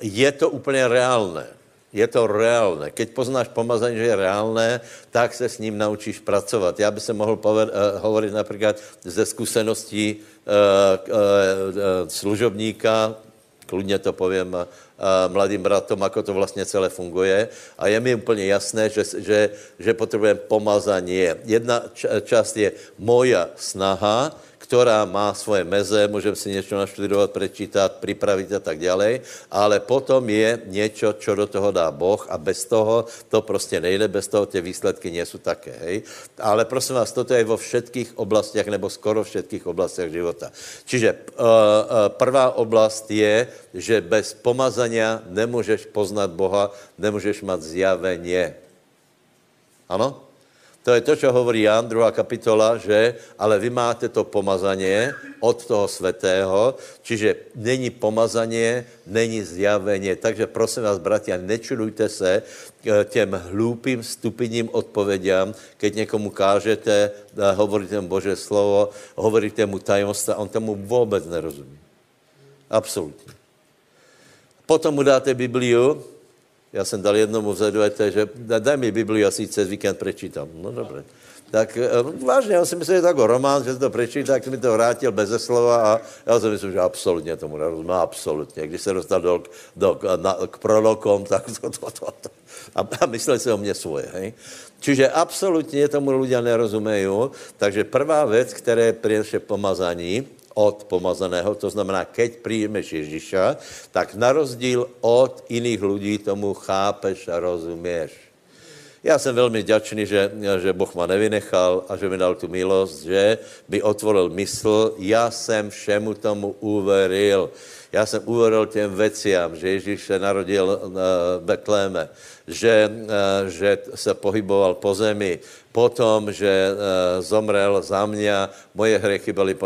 A: je to úplně reálné. Je to reálné. Keď poznáš pomazání, že je reálné, tak se s ním naučíš pracovat. Já bych se mohl poved, uh, hovorit například ze zkušeností uh, uh, služobníka, kludně to povím uh, mladým bratom, ako to vlastně celé funguje. A je mi úplně jasné, že, že, že potřebujeme pomazání. Jedna část je moja snaha, která má svoje meze, můžeme si něco naštudovat, prečítat, připravit a tak dále, ale potom je něco, co do toho dá Boh a bez toho to prostě nejde, bez toho ty výsledky nejsou také. Hej? Ale prosím vás, toto je vo všetkých oblastech, nebo skoro všetkých oblastech života. Čiže uh, prvá oblast je, že bez pomazania nemůžeš poznat Boha, nemůžeš mít zjavenie. Ano? To je to, čo hovorí Jan, druhá kapitola, že ale vy máte to pomazanie od toho svetého, čiže není pomazanie, není zjavenie. Takže prosím vás, bratia, nečudujte se eh, těm hlúpým, stupidním odpovediam, keď někomu kážete, eh, hovoríte mu Bože slovo, hovoríte mu tajemstva, on tomu vůbec nerozumí. Absolutně. Potom mu dáte Bibliu, já jsem dal jednomu vzadu, že daj mi Bibliu, já si cez víkend prečítám. No dobré. Tak eh, vážně, on si myslel, že to jako román, že to prečítá, tak mi to vrátil bez slova a já si myslím, že absolutně tomu nerozumím, absolutně. Když se dostal do, do, na, k prorokom, tak to, to, to, to. A, a myslel si o mě svoje, hej. Čiže absolutně tomu lidé nerozumejí, takže prvá věc, které přináší pomazání, od pomazaného, to znamená, keď přijmeš Ježíša, tak na rozdíl od jiných lidí tomu chápeš a rozuměš. Já jsem velmi vděčný, že, že Boh ma nevynechal a že mi dal tu milost, že mi otvoril mysl. Já jsem všemu tomu uveril. Já jsem uveril těm veciam, že Ježíš se narodil v Betléme, že, že se pohyboval po zemi, potom, že e, zomrel za mě, moje hřechy byly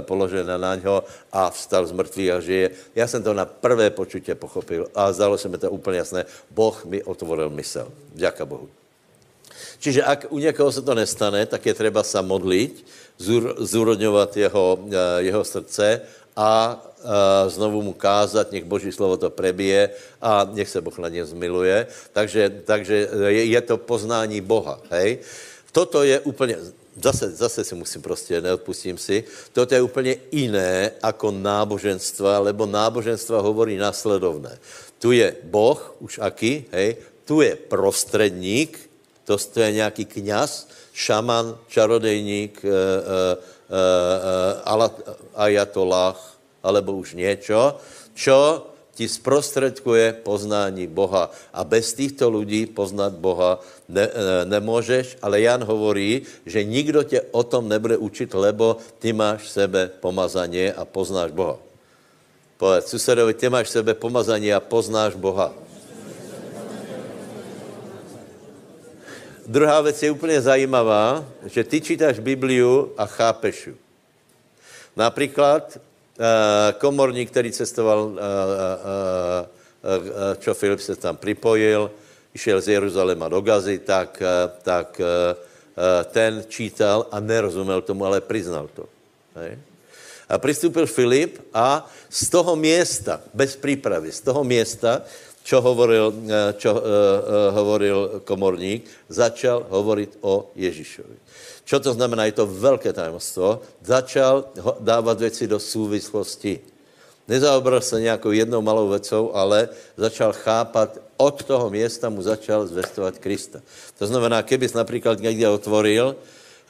A: položené na něho a vstal z mrtvých a žije. Já jsem to na prvé počutě pochopil a zdalo se mi to úplně jasné. Boh mi otvoril mysl. Děka Bohu. Čiže ak u někoho se to nestane, tak je třeba se modlit, zúrodňovat jeho, jeho srdce a znovu mu kázat, nech Boží slovo to prebije a nech se Boh na ně zmiluje. Takže, takže je, je to poznání Boha. Hej? Toto je úplně, zase, zase si musím prostě, neodpustím si, toto je úplně jiné jako náboženstva, lebo náboženstva hovorí následovné. Tu je Boh, už aký, hej, tu je prostředník, to, to je nějaký kněz, šaman, čarodejník, e, e, e, ajatolách, alebo už něco, čo ti zprostředkuje poznání Boha. A bez těchto lidí poznat Boha ne, ne, nemůžeš, ale Jan hovorí, že nikdo tě o tom nebude učit, lebo ty máš sebe pomazaně a poznáš Boha. Povedz susedovi, ty máš sebe pomazaně a poznáš Boha. Druhá věc je úplně zajímavá, že ty čítáš Bibliu a chápeš ju. Například komorník, který cestoval, eh, eh, čo Filip se tam připojil, šel z Jeruzaléma do Gazy, tak, tak ten čítal a nerozuměl tomu, ale přiznal to. A přistoupil Filip a z toho města, bez přípravy, z toho města, čo hovoril, čo, uh, uh, hovoril komorník, začal hovorit o Ježíšovi. Čo to znamená? Je to velké tajemstvo. Začal dávat věci do souvislosti. Nezaobral se nějakou jednou malou vecou, ale začal chápat, od toho města mu začal zvestovat Krista. To znamená, kdybys například někde otvoril,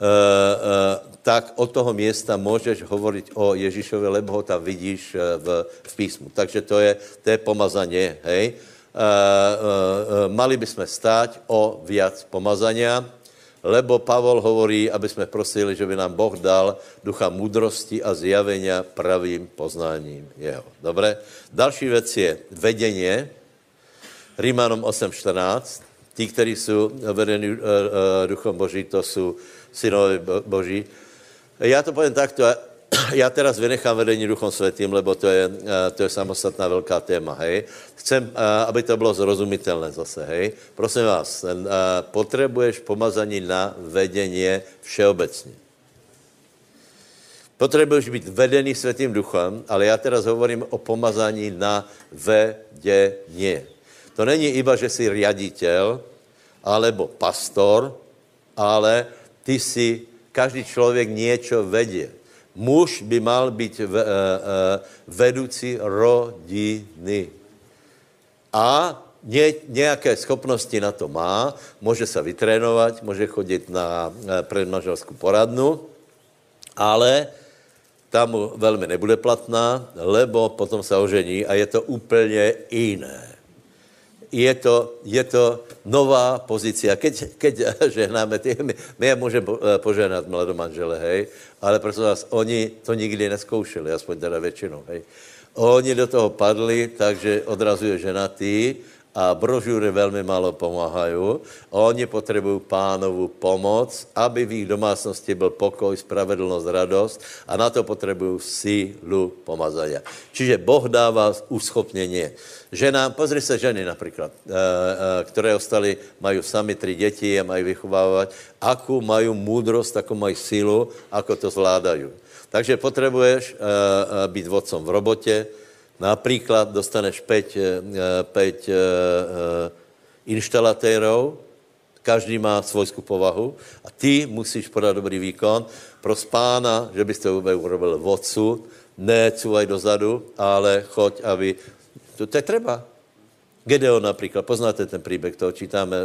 A: Uh, uh, tak od toho města můžeš hovorit o Ježíšovi, lebo ho tam vidíš uh, v, v písmu. Takže to je, to je pomazaně, hej. Mali bychom stát o viac pomazania, lebo Pavol hovorí, aby jsme prosili, že by nám Boh dal ducha mudrosti a zjavenia pravým poznáním jeho. Dobré? Další věc je vedení. Rímanom 8.14. Ti, kteří jsou vedeni uh, uh, duchom Boží, to jsou synové Boží. Já to povím takto, já teraz vynechám vedení Duchom Světým, lebo to je, eh, to je samostatná velká téma, hej. Chcem, eh, aby to bylo zrozumitelné zase, hej. Prosím vás, eh, potřebuješ pomazaní na vedení všeobecně. Potřebuješ být vedený Světým Duchem, ale já teraz hovorím o pomazání na vedení. To není iba, že jsi riaditel, alebo pastor, ale ty si, každý člověk něco vedě. Muž by mal být uh, uh, vedoucí rodiny. A ně, nějaké schopnosti na to má, může se vytrénovat, může chodit na uh, predmanželskou poradnu, ale tam velmi nebude platná, lebo potom se ožení a je to úplně jiné je to, je to nová pozícia. Keď, keď žehnáme, ty, my, my je můžeme eh, poženat mladomanžele, hej, ale prosím vás, oni to nikdy neskoušeli, aspoň teda většinou, hej. Oni do toho padli, takže odrazuje ženatý a brožury velmi málo pomáhají. Oni potřebují pánovu pomoc, aby v jejich domácnosti byl pokoj, spravedlnost, radost a na to potřebují sílu pomazania. Čiže Boh dává uschopnění. Ženám, pozri se ženy například, eh, eh, které ostali, mají sami tři děti a mají vychovávat, akou mají moudrost, akou mají sílu, ako to zvládají. Takže potřebuješ být vodcom v robotě, Například dostaneš pět, pět inštalatérov, každý má svojskou povahu a ty musíš podat dobrý výkon. Pro spána, že byste urobil vodcu, ne cúvaj dozadu, ale choď, aby... To, to je třeba. Gedeon například, poznáte ten příběh, to čítáme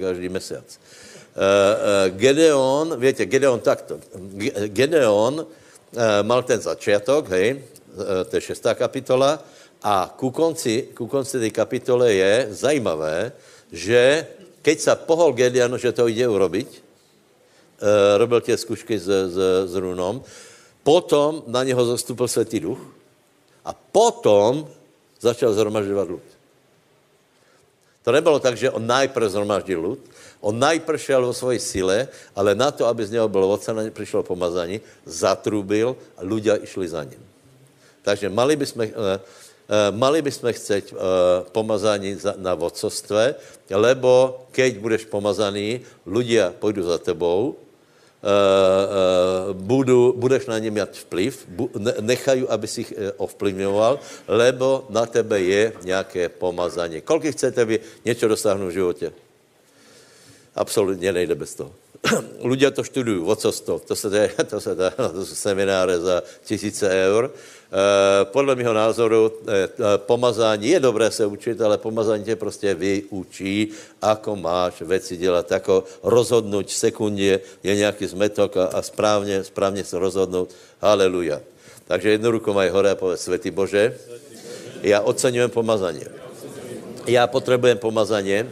A: každý měsíc. Gedeon, víte, Gedeon takto. Gedeon mal ten začátek, hej, Eh, to je šestá kapitola, a ku konci, ku konci té kapitole je zajímavé, že keď se pohol Gedeon, že to jde urobiť, e, robil tě zkušky s, s, s runom, potom na něho zastupil Světý duch a potom začal zhromažďovat lud. To nebylo tak, že on najprv zhromaždil lud, on najprv šel vo svojej sile, ale na to, aby z něho byl vodce, na ně přišlo pomazání, zatrubil a ľudia išli za ním. Takže mali bychom, eh, eh, mali bychom chceť eh, pomazání na vodcovstve, lebo keď budeš pomazaný, ľudia půjdu za tebou, budu, budeš na ně mít vplyv, nechají, aby si ich ovplyvňoval, lebo na tebe je nějaké pomazání. Kolik chcete vy něco dosáhnout v životě? Absolutně nejde bez toho. Ľudia to študují, vodcovstvo, to se, to se, to jsou semináře za tisíce eur, Eh, podle mého názoru eh, pomazání je dobré se učit, ale pomazání tě prostě vyučí, ako máš věci dělat, jako rozhodnout v sekundě je nějaký zmetok a, a správně, správně se rozhodnout. Haleluja. Takže jednu ruku mají hore a povedz, Světý Bože, já oceňujem pomazání. Já potřebujem pomazání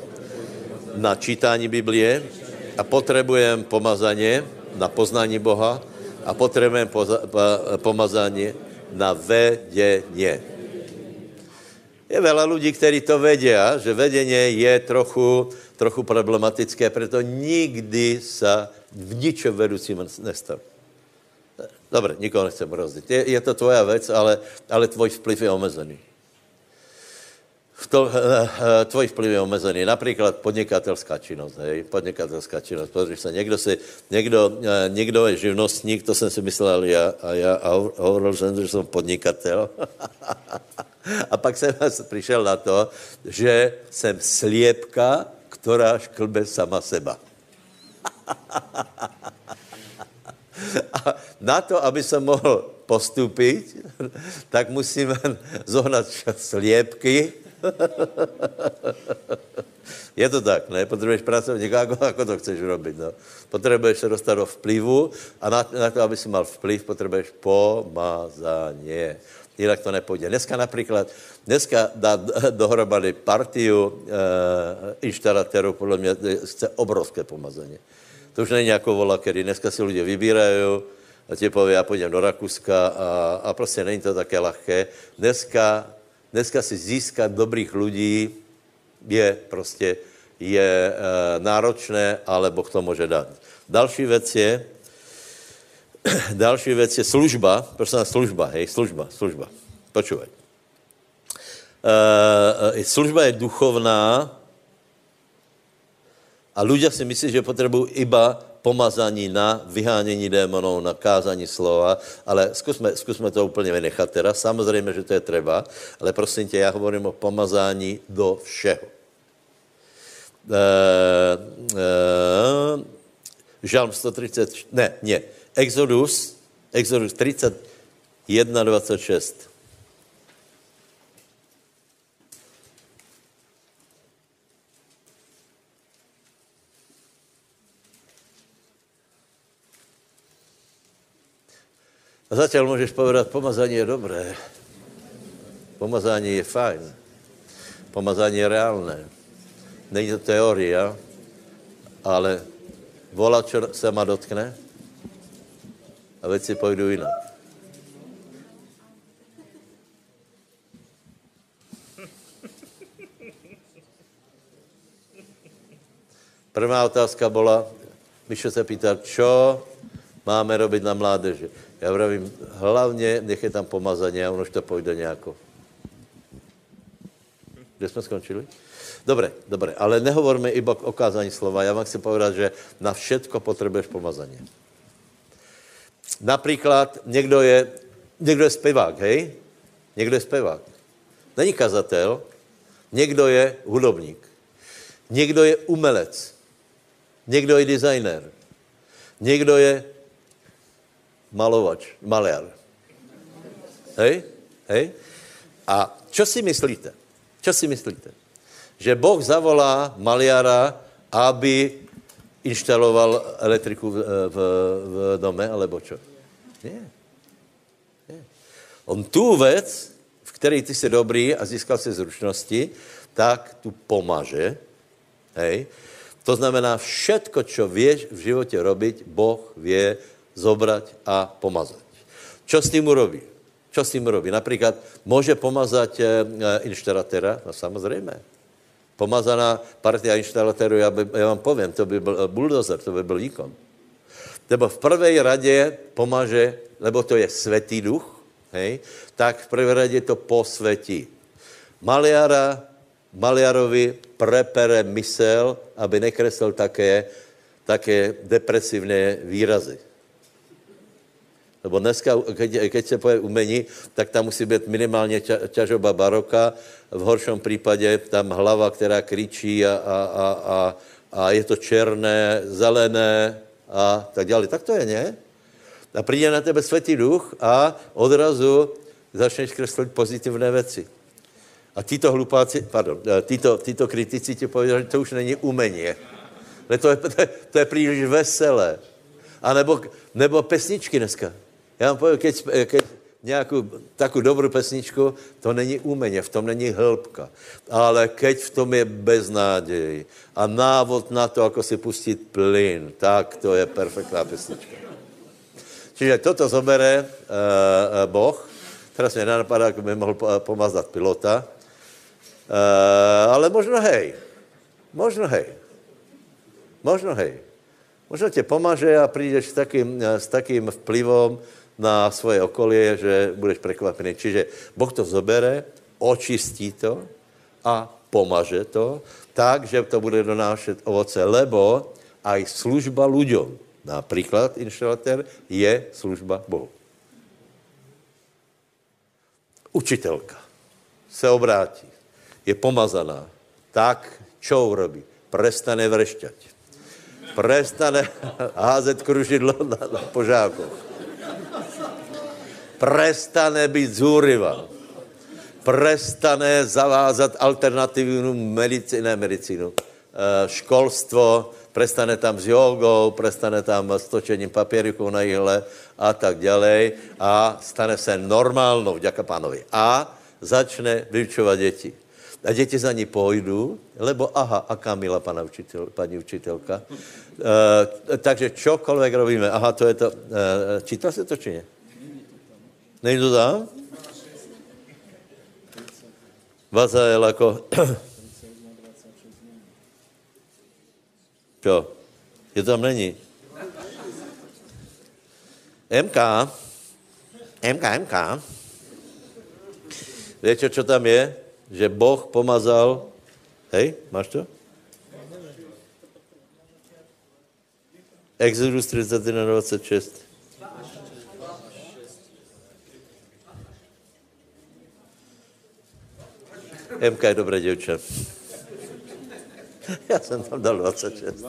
A: na čítání Biblie a potřebujem pomazání na poznání Boha a potřebujem pomazání na vedeně. Je veľa lidí, kteří to vědí, že vedení je trochu, trochu problematické, proto nikdy se v ničem vedoucím nestav. Dobře, nikoho nechcem rozdit. Je, je to tvoja věc, ale, ale tvoj vplyv je omezený to, eh, eh, tvoj vplyv je omezený. Například podnikatelská činnost. Hej? Podnikatelská činnost. Protože se někdo, si, někdo, eh, někdo je živnostník, to jsem si myslel já, a já a hovoril jsem, že jsem podnikatel. a pak jsem přišel na to, že jsem sliepka, která šklbe sama seba. a na to, aby jsem mohl postupit, tak musím zohnat sliepky, je to tak, ne? Potřebuješ pracovníka, jako, jako to chceš robit, no. Potřebuješ se dostat do vplyvu a na, na to, aby si mal vplyv, potřebuješ pomazání. Jinak to nepůjde. Dneska například, dneska dá dohromady partiu e, inštalatérů, podle mě chce obrovské pomazání. To už není jako vola, který dneska si lidé vybírají, a ti poví, já půjdem do Rakouska a, a prostě není to také lehké. Dneska dneska si získat dobrých lidí je prostě je e, náročné, ale Boh to může dát. Další věc je, další věc je služba, prosím služba, hej, služba, služba. Počúvaj. E, služba je duchovná a ľudia si myslí, že potřebují iba pomazání na vyhánění démonů, na kázání slova, ale zkusme, zkusme to úplně vynechat teda. Samozřejmě, že to je třeba, ale prosím tě, já hovorím o pomazání do všeho. Uh, uh, Žalm 130, ne, ne, Exodus, Exodus 31, 26. A zatím můžeš povedat, pomazání je dobré. Pomazání je fajn. Pomazání je reálné. Není to teoria, ale vola, čo se ma dotkne a věci půjdu jinak. Prvá otázka byla, Mišo se pýta, čo máme robiť na mládeži. Já vravím, hlavně nech je tam pomazání a ono už to půjde nějako. Kde jsme skončili? Dobre, dobre, ale nehovorme iba o kázání slova. Já vám chci povedat, že na všetko potřebuješ pomazání. Například někdo je, někdo je zpěvák, hej? Někdo je zpěvák. Není kazatel, někdo je hudobník. Někdo je umelec. Někdo je designer. Někdo je malovač, maliar. Hej? Hej? A čo si myslíte? Čo si myslíte? Že Boh zavolá maliara, aby inštaloval elektriku v, v, v dome, alebo čo? Nie. Nie. On tu věc, v které ty jsi dobrý a získal si zručnosti, tak tu pomaže. Hej. To znamená, všetko, čo vieš v životě robiť, Boh vie zobrať a pomazať. Čo s tím urobí? Čo s tím urobí? Například může pomazať e, inštalatéra? No samozřejmě. Pomazaná partia inštalatérů, já, by, já vám povím, to by byl buldozer, to by byl výkon. Nebo v prvé radě pomaže, lebo to je svetý duch, hej, tak v prvé radě to posvetí. Maliara, Maliarovi prepere mysel, aby nekreslil také, také depresivné výrazy. Lebo dneska, keď, keď se poje umení, tak tam musí být minimálně ťažoba baroka, v horšom případě tam hlava, která kričí a, a, a, a, a je to černé, zelené a tak dále. Tak to je, ne? A přijde na tebe světý duch a odrazu začneš kreslit pozitivné věci. A títo hlupáci, pardon, eh, títo, títo kritici ti povedali, že to už není umení. To je, to, je, to je příliš veselé. A nebo, nebo pesničky dneska. Já vám povím, keď, keď nějakou takovou dobrou pesničku, to není úmeně, v tom není hĺbka. Ale keď v tom je beznádej a návod na to, ako si pustit plyn, tak to je perfektná pesnička. Čiže toto zobere uh, Boh. Teraz mě nenapadá, jak by mohl pomazat pilota. Uh, ale možno hej. Možno hej. Možno hej. Možno tě pomaže a přijdeš s takým, s takým vplyvom, na svoje okolie, že budeš překvapený. Čiže Boh to zobere, očistí to a pomaže to tak, že to bude donášet ovoce, lebo aj služba ľuďom, například inštalatér, je služba Bohu. Učitelka se obrátí, je pomazaná, tak čo urobí? Prestane vrešťať. Prestane házet kružidlo na, na požákoch prestane být zúriva. Prestane zavázat alternativní medicínu, ne medicínu, eh, školstvo, prestane tam s jogou, prestane tam s točením papíriku na jihle a tak dále a stane se normálnou, děka pánovi. A začne vyučovat děti. A děti za ní půjdu, lebo aha, aká milá pana učitel, paní učitelka. E, takže čokoliv robíme, aha, to je to, e, čítá se to či ne? Není to tam? Vazael jako... Čo? Je tam není. MK. MK, MK. Víte, čo tam je? Že Boh pomazal... Hej, máš to? Exodus 31, 26. MK je dobré děvče. Já jsem tam dal 26.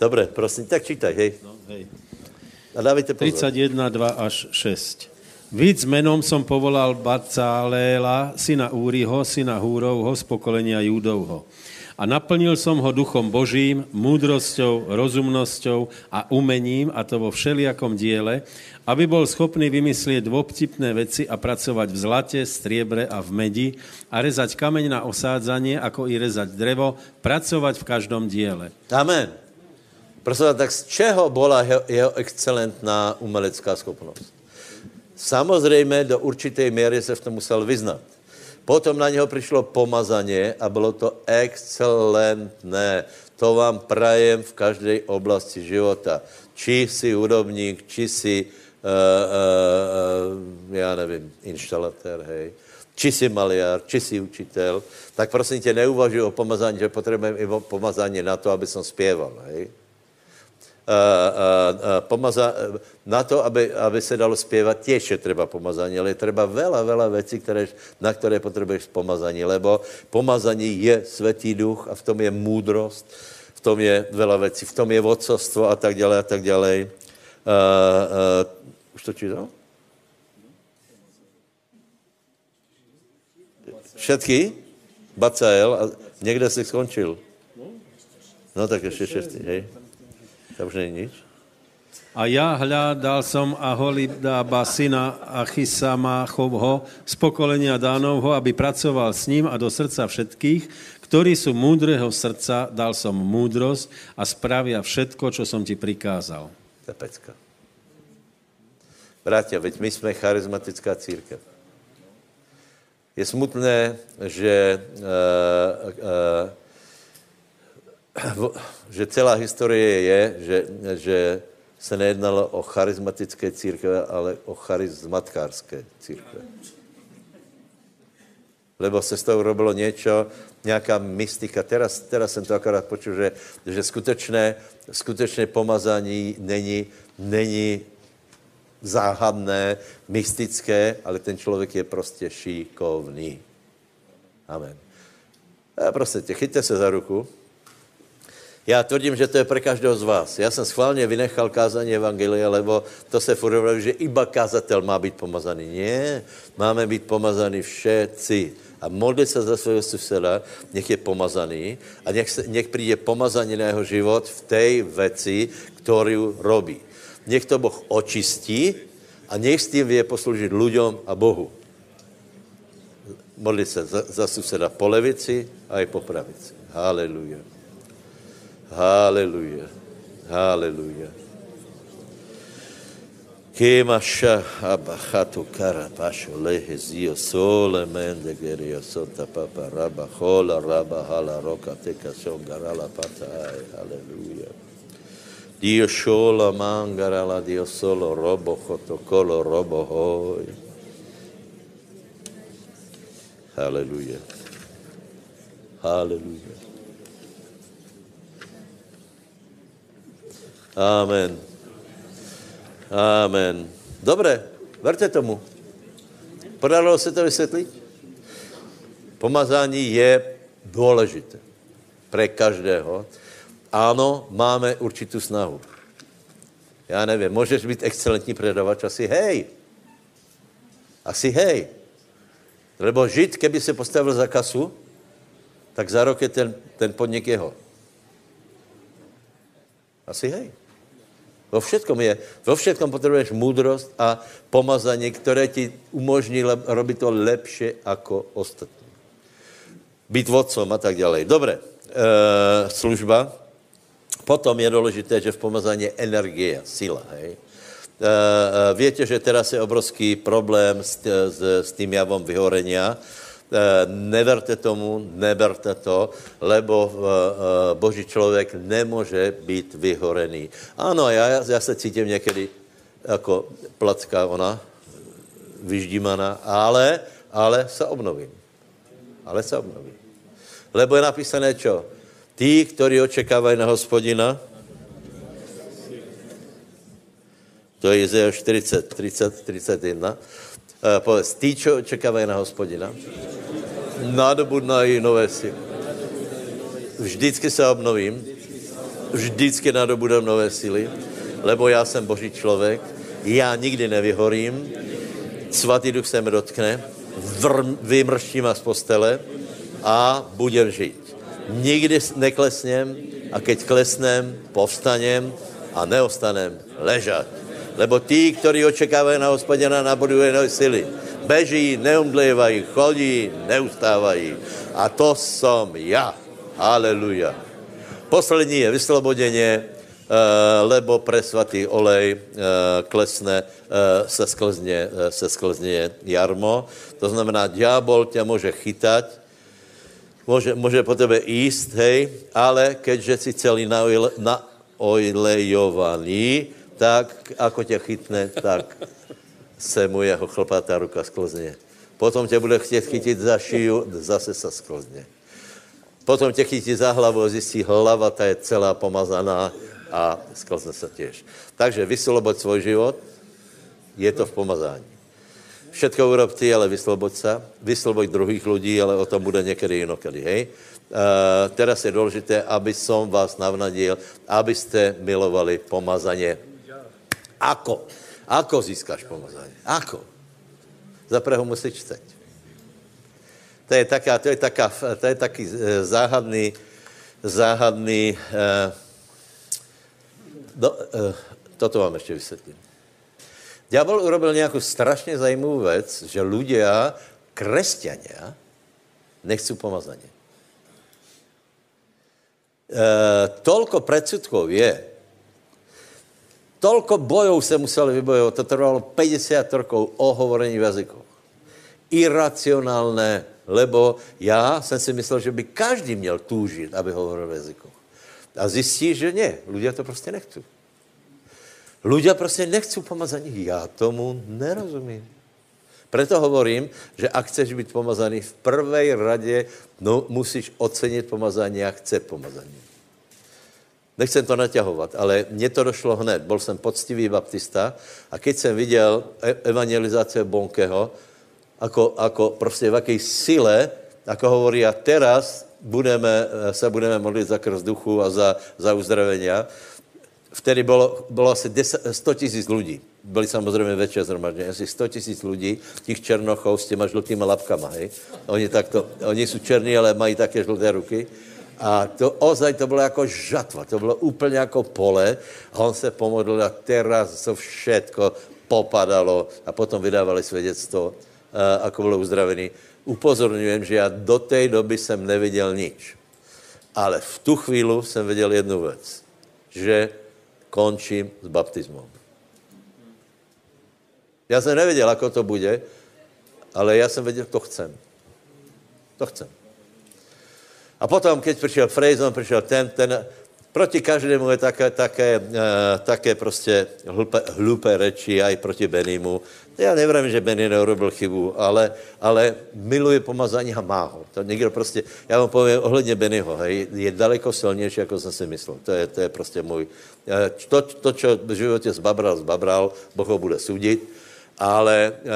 A: Dobré, prosím, tak čítaj, hej. No, hej.
B: A dávajte pozor. 31, 2 až 6. Víc menom som povolal Bacáléla, syna Úriho, syna Húrovho, z pokolenia Júdovho. A naplnil som ho duchom Božím, múdrosťou, rozumnosťou a umením, a to vo všelijakom diele, aby bol schopný vymyslieť dvoptipné veci a pracovať v zlate, striebre a v medi a rezať kameň na osádzanie, ako i rezať drevo, pracovať v každom diele.
A: Amen. Prosím, tak z čeho byla jeho, jeho excelentná umelecká schopnost? Samozřejmě do určité míry se v tom musel vyznat. Potom na něho přišlo pomazaně a bylo to excelentné. To vám prajem v každé oblasti života. Či jsi hudobník, či jsi, uh, uh, já nevím, inštalatér, hej, či jsi maliár, či jsi učitel, tak prosím tě, neuvažuji o pomazání, že potřebujeme i pomazání na to, aby som zpěval, hej. Pomaza, na to, aby, aby se dalo zpěvat, těž je třeba pomazání, ale je třeba vela, vela věcí, které, na které potřebuješ pomazání, lebo pomazání je světý duch a v tom je můdrost, v tom je vela věcí, v tom je vodcovstvo a tak dále a tak dále. Už to čítal? Všetky? Bacael někde si skončil. No tak ještě šestý, hej. To už není nič.
B: A já hľadal som Aholibdába syna Achisamachovho z pokolenia Dánovho, aby pracoval s ním a do srdca všetkých, ktorí sú múdreho srdca, dal som múdrosť a spravia všetko, čo som ti prikázal.
A: To je pecka. Bratia, veď my jsme charizmatická církev. Je smutné, že, uh, uh, že celá historie je, že, že se nejednalo o charizmatické církve, ale o charizmatkárské církve. Lebo se z toho robilo něco, nějaká mystika. Teraz, teraz jsem to akorát počul, že, že skutečné, skutečné pomazání není, není záhadné, mystické, ale ten člověk je prostě šikovný. Amen. A prostě tě, chyťte se za ruku. Já tvrdím, že to je pro každého z vás. Já jsem schválně vynechal kázání Evangelia, lebo to se furt že iba kázatel má být pomazaný. Ne, máme být pomazaný všetci. A modlit se za svého suseda, nech je pomazaný a nech, se, nech přijde pomazání na jeho život v té věci, kterou robí. Nech to Boh očistí a nech s tím vie posloužit lidem a Bohu. Modlit se za, za suseda po levici a i po pravici. Haleluja. Hallelujah. Hallelujah. Kemasha abachatu kara pasho lehe zio sole mende sota papa raba hola raba hala roka teka son garala pata. Ai alleluia Dio shola solo robo hoto colo robo hoi. Alleluia Alleluia Amen. Amen. Dobré, verte tomu. Podalo se to vysvětlit? Pomazání je důležité pre každého. Ano, máme určitou snahu. Já nevím, můžeš být excelentní predavač, asi hej. Asi hej. Lebo žít, keby se postavil za kasu, tak za rok je ten, ten podnik jeho. Asi hej. Vo všetkom je, vo všetkom potřebuješ moudrost a pomazání, které ti umožní lep, robit to lepše jako ostatní. Být vodcom a tak dále. Dobré, e, služba. Potom je důležité, že v pomazání je energie, síla. Hej? Uh, víte, že teraz je obrovský problém s, s, s tím javom vyhorenia. Uh, neverte tomu, neberte to, lebo uh, boží člověk nemůže být vyhorený. Ano, já, já se cítím někdy jako placka ona, vyždímaná, ale, ale se obnovím. Ale se obnovím. Lebo je napísané čo? Tí, kteří očekávají na hospodina, to je Izaiáš 40, 30, 31, uh, povedz, tí, čo očekávají na hospodina, nadobudnají nové síly. Vždycky se obnovím, vždycky nadobudám nové síly, lebo já jsem boží člověk, já nikdy nevyhorím, svatý duch se mi dotkne, vymrštím z postele a budem žít. Nikdy neklesnem a keď klesnem, povstanem a neostanem ležat. Lebo tí, kteří očekávají na hospodina, nabuduje nové sily. Beží, neumdlévají, chodí, neustávají. A to som já. Aleluja. Poslední je vysloboděně lebo presvatý olej klesne, se sklzne, se sklzne jarmo. To znamená, ďábel tě může chytať, může, může po tebe jíst, hej, ale keďže si celý naojlejovaný, tak ako tě chytne, tak se mu jeho chlpatá ruka sklzne. Potom tě bude chtět chytit za šiju, zase se sklzne. Potom tě chytí za hlavu, zjistí, hlava ta je celá pomazaná a sklzne se těž. Takže vysloboď svůj život, je to v pomazání. Všetko urob ty, ale vysloboď se. Vysloboď druhých lidí, ale o tom bude někdy jinokedy, hej? Uh, teraz je důležité, aby som vás navnadil, abyste milovali pomazaně. Ako? Ako získáš pomazání? Ako? Zaprvé ho musíš čteť. To je, taká, to je, taká, to je taký eh, záhadný, záhadný, uh, do, uh, toto vám ještě vysvětlím. Ďábel urobil nějakou strašně zajímavou věc, že ľudia, kresťania, nechcú pomazaně. E, tolko predsudkov je, tolko bojov se museli vybojovat, to trvalo 50 rokov o hovorení v jazykoch. Iracionálné, lebo já jsem si myslel, že by každý měl túžit, aby hovoril v jazykoch. A zjistí, že ne, ľudia to prostě nechcú. Ľudia prostě nechcú pomazaní. Já tomu nerozumím. Proto hovorím, že ak chceš být pomazaný v prvej radě, no, musíš ocenit pomazání a chce pomazání. Nechcem to naťahovat, ale mně to došlo hned. Byl jsem poctivý baptista a keď jsem viděl e- evangelizace Bonkeho, ako, ako prostě v jaké sile, ako hovorí, a teraz budeme, se budeme modlit za krz duchu a za, za uzdravenia, vtedy bylo, bylo asi 10, 100 tisíc lidí. Byli samozřejmě večer zhromaždění, asi 100 tisíc lidí, těch černochov s těma žlutýma lapkama, hej. Oni, takto, oni jsou černí, ale mají také žluté ruky. A to ozaj to bylo jako žatva, to bylo úplně jako pole. A on se pomodlil a teraz to všetko popadalo a potom vydávali svědectvo, ako bylo uzdravený. Upozorňujem, že já do té doby jsem neviděl nič. Ale v tu chvíli jsem viděl jednu věc, že končím s baptismem. Já jsem nevěděl, ako to bude, ale já jsem věděl, to chcem. To chcem. A potom, keď přišel Frejzon, přišel ten, ten, proti každému je také, také, uh, také prostě hlupé, hlupé reči, aj proti Benimu. Já nevím, že Benny neurobil chybu, ale, ale miluje pomazání a má ho. To někdo prostě, já vám povím ohledně Bennyho, hej, je daleko silnější, jako jsem si myslel. To je, to je prostě můj, eh, to, to, co v životě zbabral, zbabral, Boh ho bude soudit, ale uh,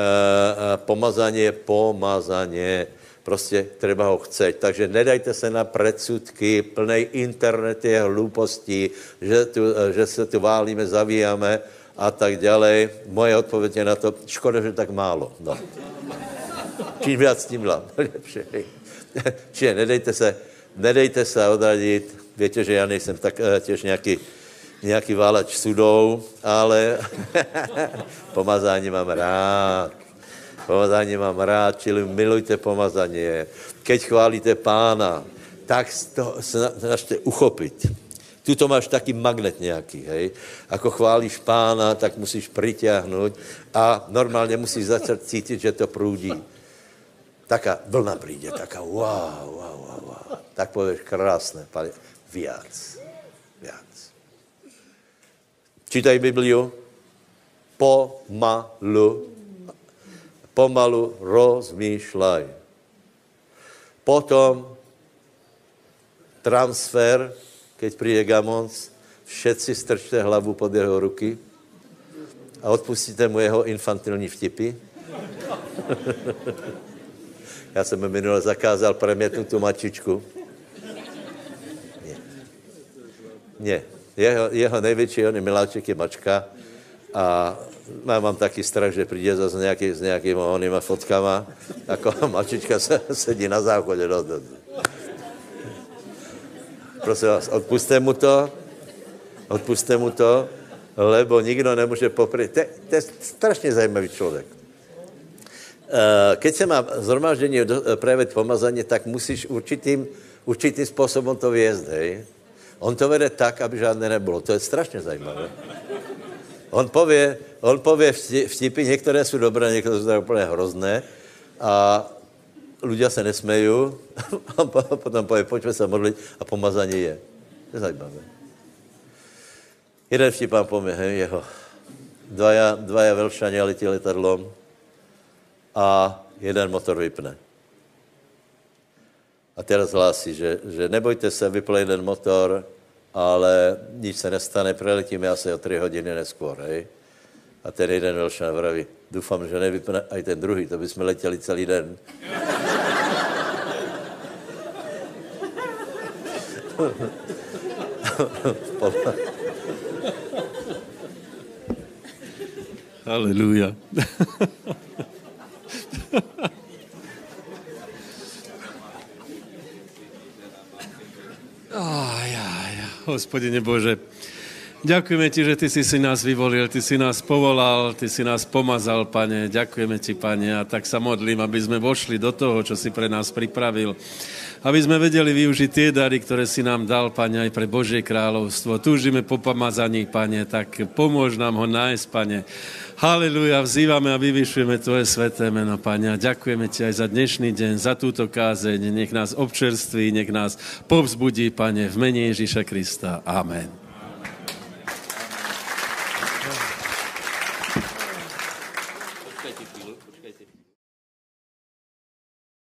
A: pomazání pomazání prostě treba ho chceť. Takže nedajte se na predsudky, plnej internety a hlúpostí, že, tu, že se tu válíme, zavíjame a tak dále. Moje odpověď je na to, škoda, že tak málo. No. Čím víc, tím lepší. Čiže nedejte se, nedejte se odradit. Víte, že já nejsem tak eh, těž nějaký, nějaký válač sudou, ale pomazání mám rád. Pomazání mám rád, čili milujte pomazání. Keď chválíte pána, tak to snažte uchopit. Tu to máš taky magnet nějaký, hej. Ako chválíš pána, tak musíš přitáhnout a normálně musíš začít cítit, že to průdí. Taká vlna přijde, taká wow, wow, wow, wow. Tak pověš krásné, pane, viac, viac. Čítaj Bibliu, pomalu pomalu rozmýšľaj. Potom transfer, keď príde Gamons, všetci strčte hlavu pod jeho ruky a odpustíte mu jeho infantilní vtipy. Já jsem mu minule zakázal premětnout tu mačičku. Nie. Nie. Jeho, jeho největší on je miláček je mačka a já mám taky strach, že přijde zase nějaký, s nějakými onýma fotkama, jako mačička se, sedí na záchodě. No, no. Prosím vás, odpuste mu to, odpuste mu to, lebo nikdo nemůže popřít. To, to je strašně zajímavý člověk. Eh, keď se má zhromáždění projevit pomazání, tak musíš určitým, určitým způsobem to vězt, hej? On to vede tak, aby žádné nebylo. To je strašně zajímavé. On pově, on pově vtipy, některé jsou dobré, některé jsou úplně hrozné a ľudia se nesmejí a potom pově, pojďme se modlit a pomazání je. To je zajímavé. Jeden vtip vám pově, hej, jeho. Dvaja, dvaja velšani letí letadlom a jeden motor vypne. A teraz hlásí, že, že nebojte se, vypl jeden motor, ale nic se nestane, preletíme asi o tři hodiny neskôr, hej. A ten jeden velšan vraví, doufám, že nevypne i ten druhý, to bychom letěli celý den.
B: Haleluja. Oh, ja. Hospodine Bože, ďakujeme Ti, že Ty si si nás vyvolil, Ty si nás povolal, Ty si nás pomazal, Pane. Ďakujeme Ti, Pane, a tak sa modlím, aby sme vošli do toho, čo si pre nás pripravil. Aby sme vedeli využiť tie dary, ktoré si nám dal, Pane, aj pre Božie kráľovstvo. Túžime po pomazaní, Pane, tak pomôž nám ho nájsť, Pane. Haleluja, vzývame a vyvyšujeme Tvoje sveté meno, Pane. Ďakujeme Ti aj za dnešný deň, za túto kázeň. Nech nás občerství, nech nás povzbudí, Pane, v mene Ježíša Krista. Amen.